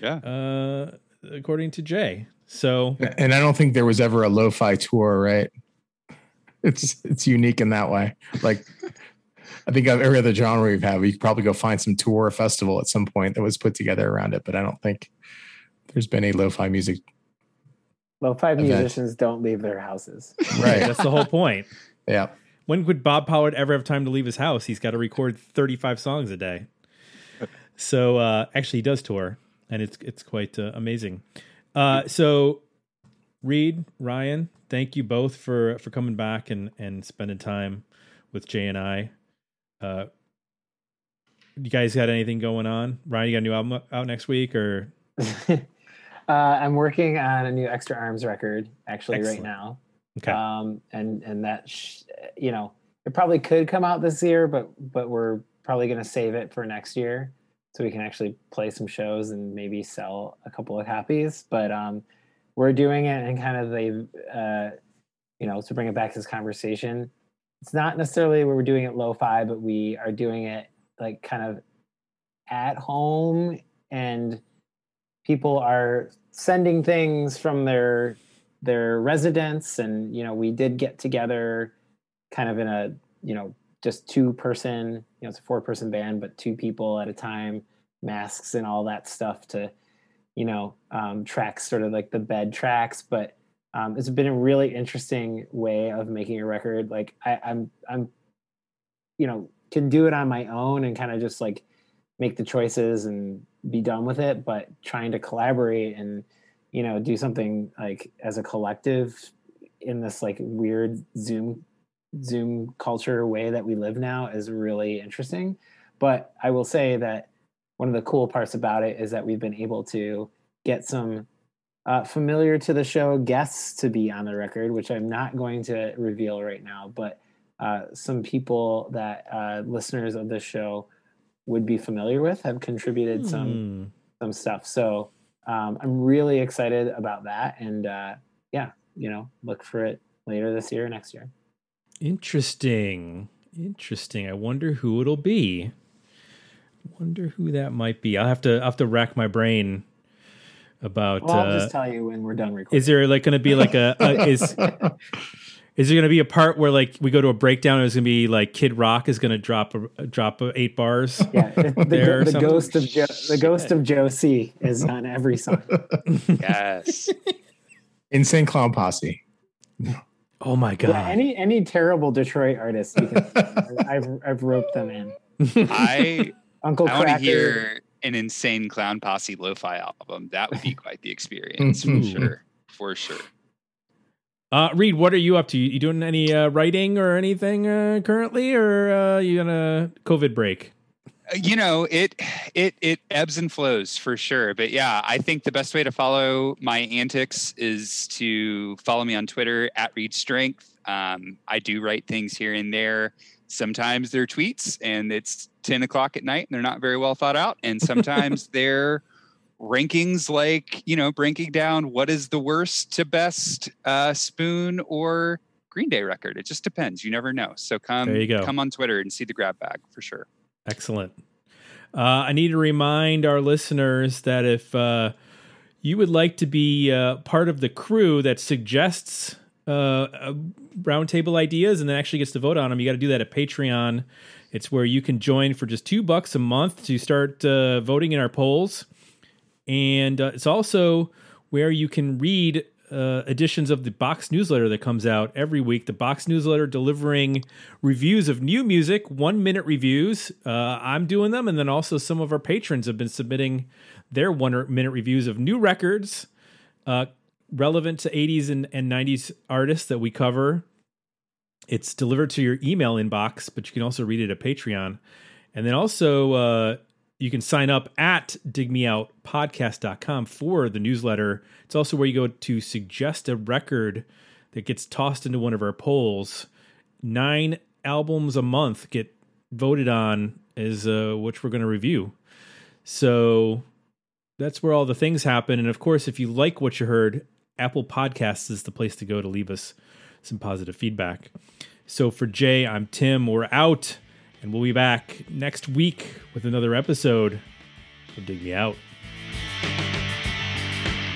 yeah uh, according to Jay. So And I don't think there was ever a lo-fi tour, right? It's it's unique in that way. Like I think of every other genre we've had, we could probably go find some tour or festival at some point that was put together around it. But I don't think there's been a lo-fi music. lo-fi Event. musicians don't leave their houses Right. that's the whole point. <laughs> yeah. When would Bob Pollard ever have time to leave his house? He's got to record 35 songs a day. So uh, actually, he does tour, and it's it's quite uh, amazing. Uh, so, Reed, Ryan, thank you both for for coming back and and spending time with Jay and I. Uh, you guys got anything going on? Ryan, you got a new album out next week, or <laughs> uh, i'm working on a new extra arms record actually Excellent. right now okay? um and and that sh- you know it probably could come out this year but but we're probably going to save it for next year so we can actually play some shows and maybe sell a couple of copies but um we're doing it and kind of the uh you know to bring it back to this conversation it's not necessarily where we're doing it lo-fi but we are doing it like kind of at home and people are sending things from their their residence. And you know we did get together kind of in a you know just two person you know it's a four person band but two people at a time masks and all that stuff to you know um, tracks sort of like the bed tracks but um, it's been a really interesting way of making a record. Like I, i'm i'm you know can do it on my own and kind of just like make the choices and be done with it but trying to collaborate and you know do something like as a collective in this like weird zoom zoom culture way that we live now is really interesting. But i will say that one of the cool parts about it is that we've been able to get some uh, familiar to the show guests to be on the record, which I'm not going to reveal right now, but uh, some people that uh, listeners of this show would be familiar with have contributed some Hmm. some stuff. So um, I'm really excited about that, and uh, yeah, you know, look for it later this year or next year. Interesting. Interesting. I wonder who it'll be. Wonder who that might be. I'll have to I'll have to rack my brain about Well, I'll uh, just tell you when we're done recording. is there like going to be like a, a <laughs> is is there going to be a part where like we go to a breakdown and it's going to be like Kid Rock is going to drop a drop a eight bars? yeah, <laughs> the, there or the ghost of Joe, the ghost of Joe C is on every song. <laughs> Yes. Insane Clown Posse. Oh my god. Yeah, any any terrible Detroit artist, you can, I've I've roped them in. I Uncle I want to hear an insane clown posse lo-fi album. That would be <laughs> quite the experience for sure. For sure. Uh, Reed, what are you up to? You doing any uh, writing or anything uh, currently, or uh, you on a COVID break? Uh, you know it it it ebbs and flows for sure but yeah i think the best way to follow my antics is to follow me on twitter at read strength um, i do write things here and there sometimes they're tweets and it's 10 o'clock at night and they're not very well thought out. And sometimes <laughs> they're rankings like you know breaking down what is the worst to best uh, spoon or green day record. It just depends. You never know. So come There you go. come on twitter and see the grab bag for sure. Excellent. Uh, I need to remind our listeners that if uh, you would like to be uh, part of the crew that suggests uh, uh, roundtable ideas and then actually gets to vote on them, you got to do that at Patreon. It's where you can join for just two bucks a month to start uh, voting in our polls, and uh, it's also where you can read uh, editions of the box newsletter that comes out every week. The box newsletter delivering reviews of new music, one minute reviews. Uh, I'm doing them, and then also some of our patrons have been submitting their one minute reviews of new records uh, relevant to 80s and, and 90s artists that we cover. It's delivered to your email inbox, but you can also read it at Patreon. And then also, uh, you can sign up at digmeoutpodcast.com for the newsletter. It's also where you go to suggest a record that gets tossed into one of our polls. Nine albums a month get voted on as uh, which we're going to review. So that's where all the things happen. And of course, if you like what you heard, Apple Podcasts is the place to go to leave us some positive feedback. So for Jay, I'm Tim. We're out, and we'll be back next week with another episode Dig Me Out.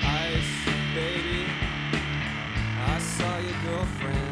Ice, baby. I saw your girlfriend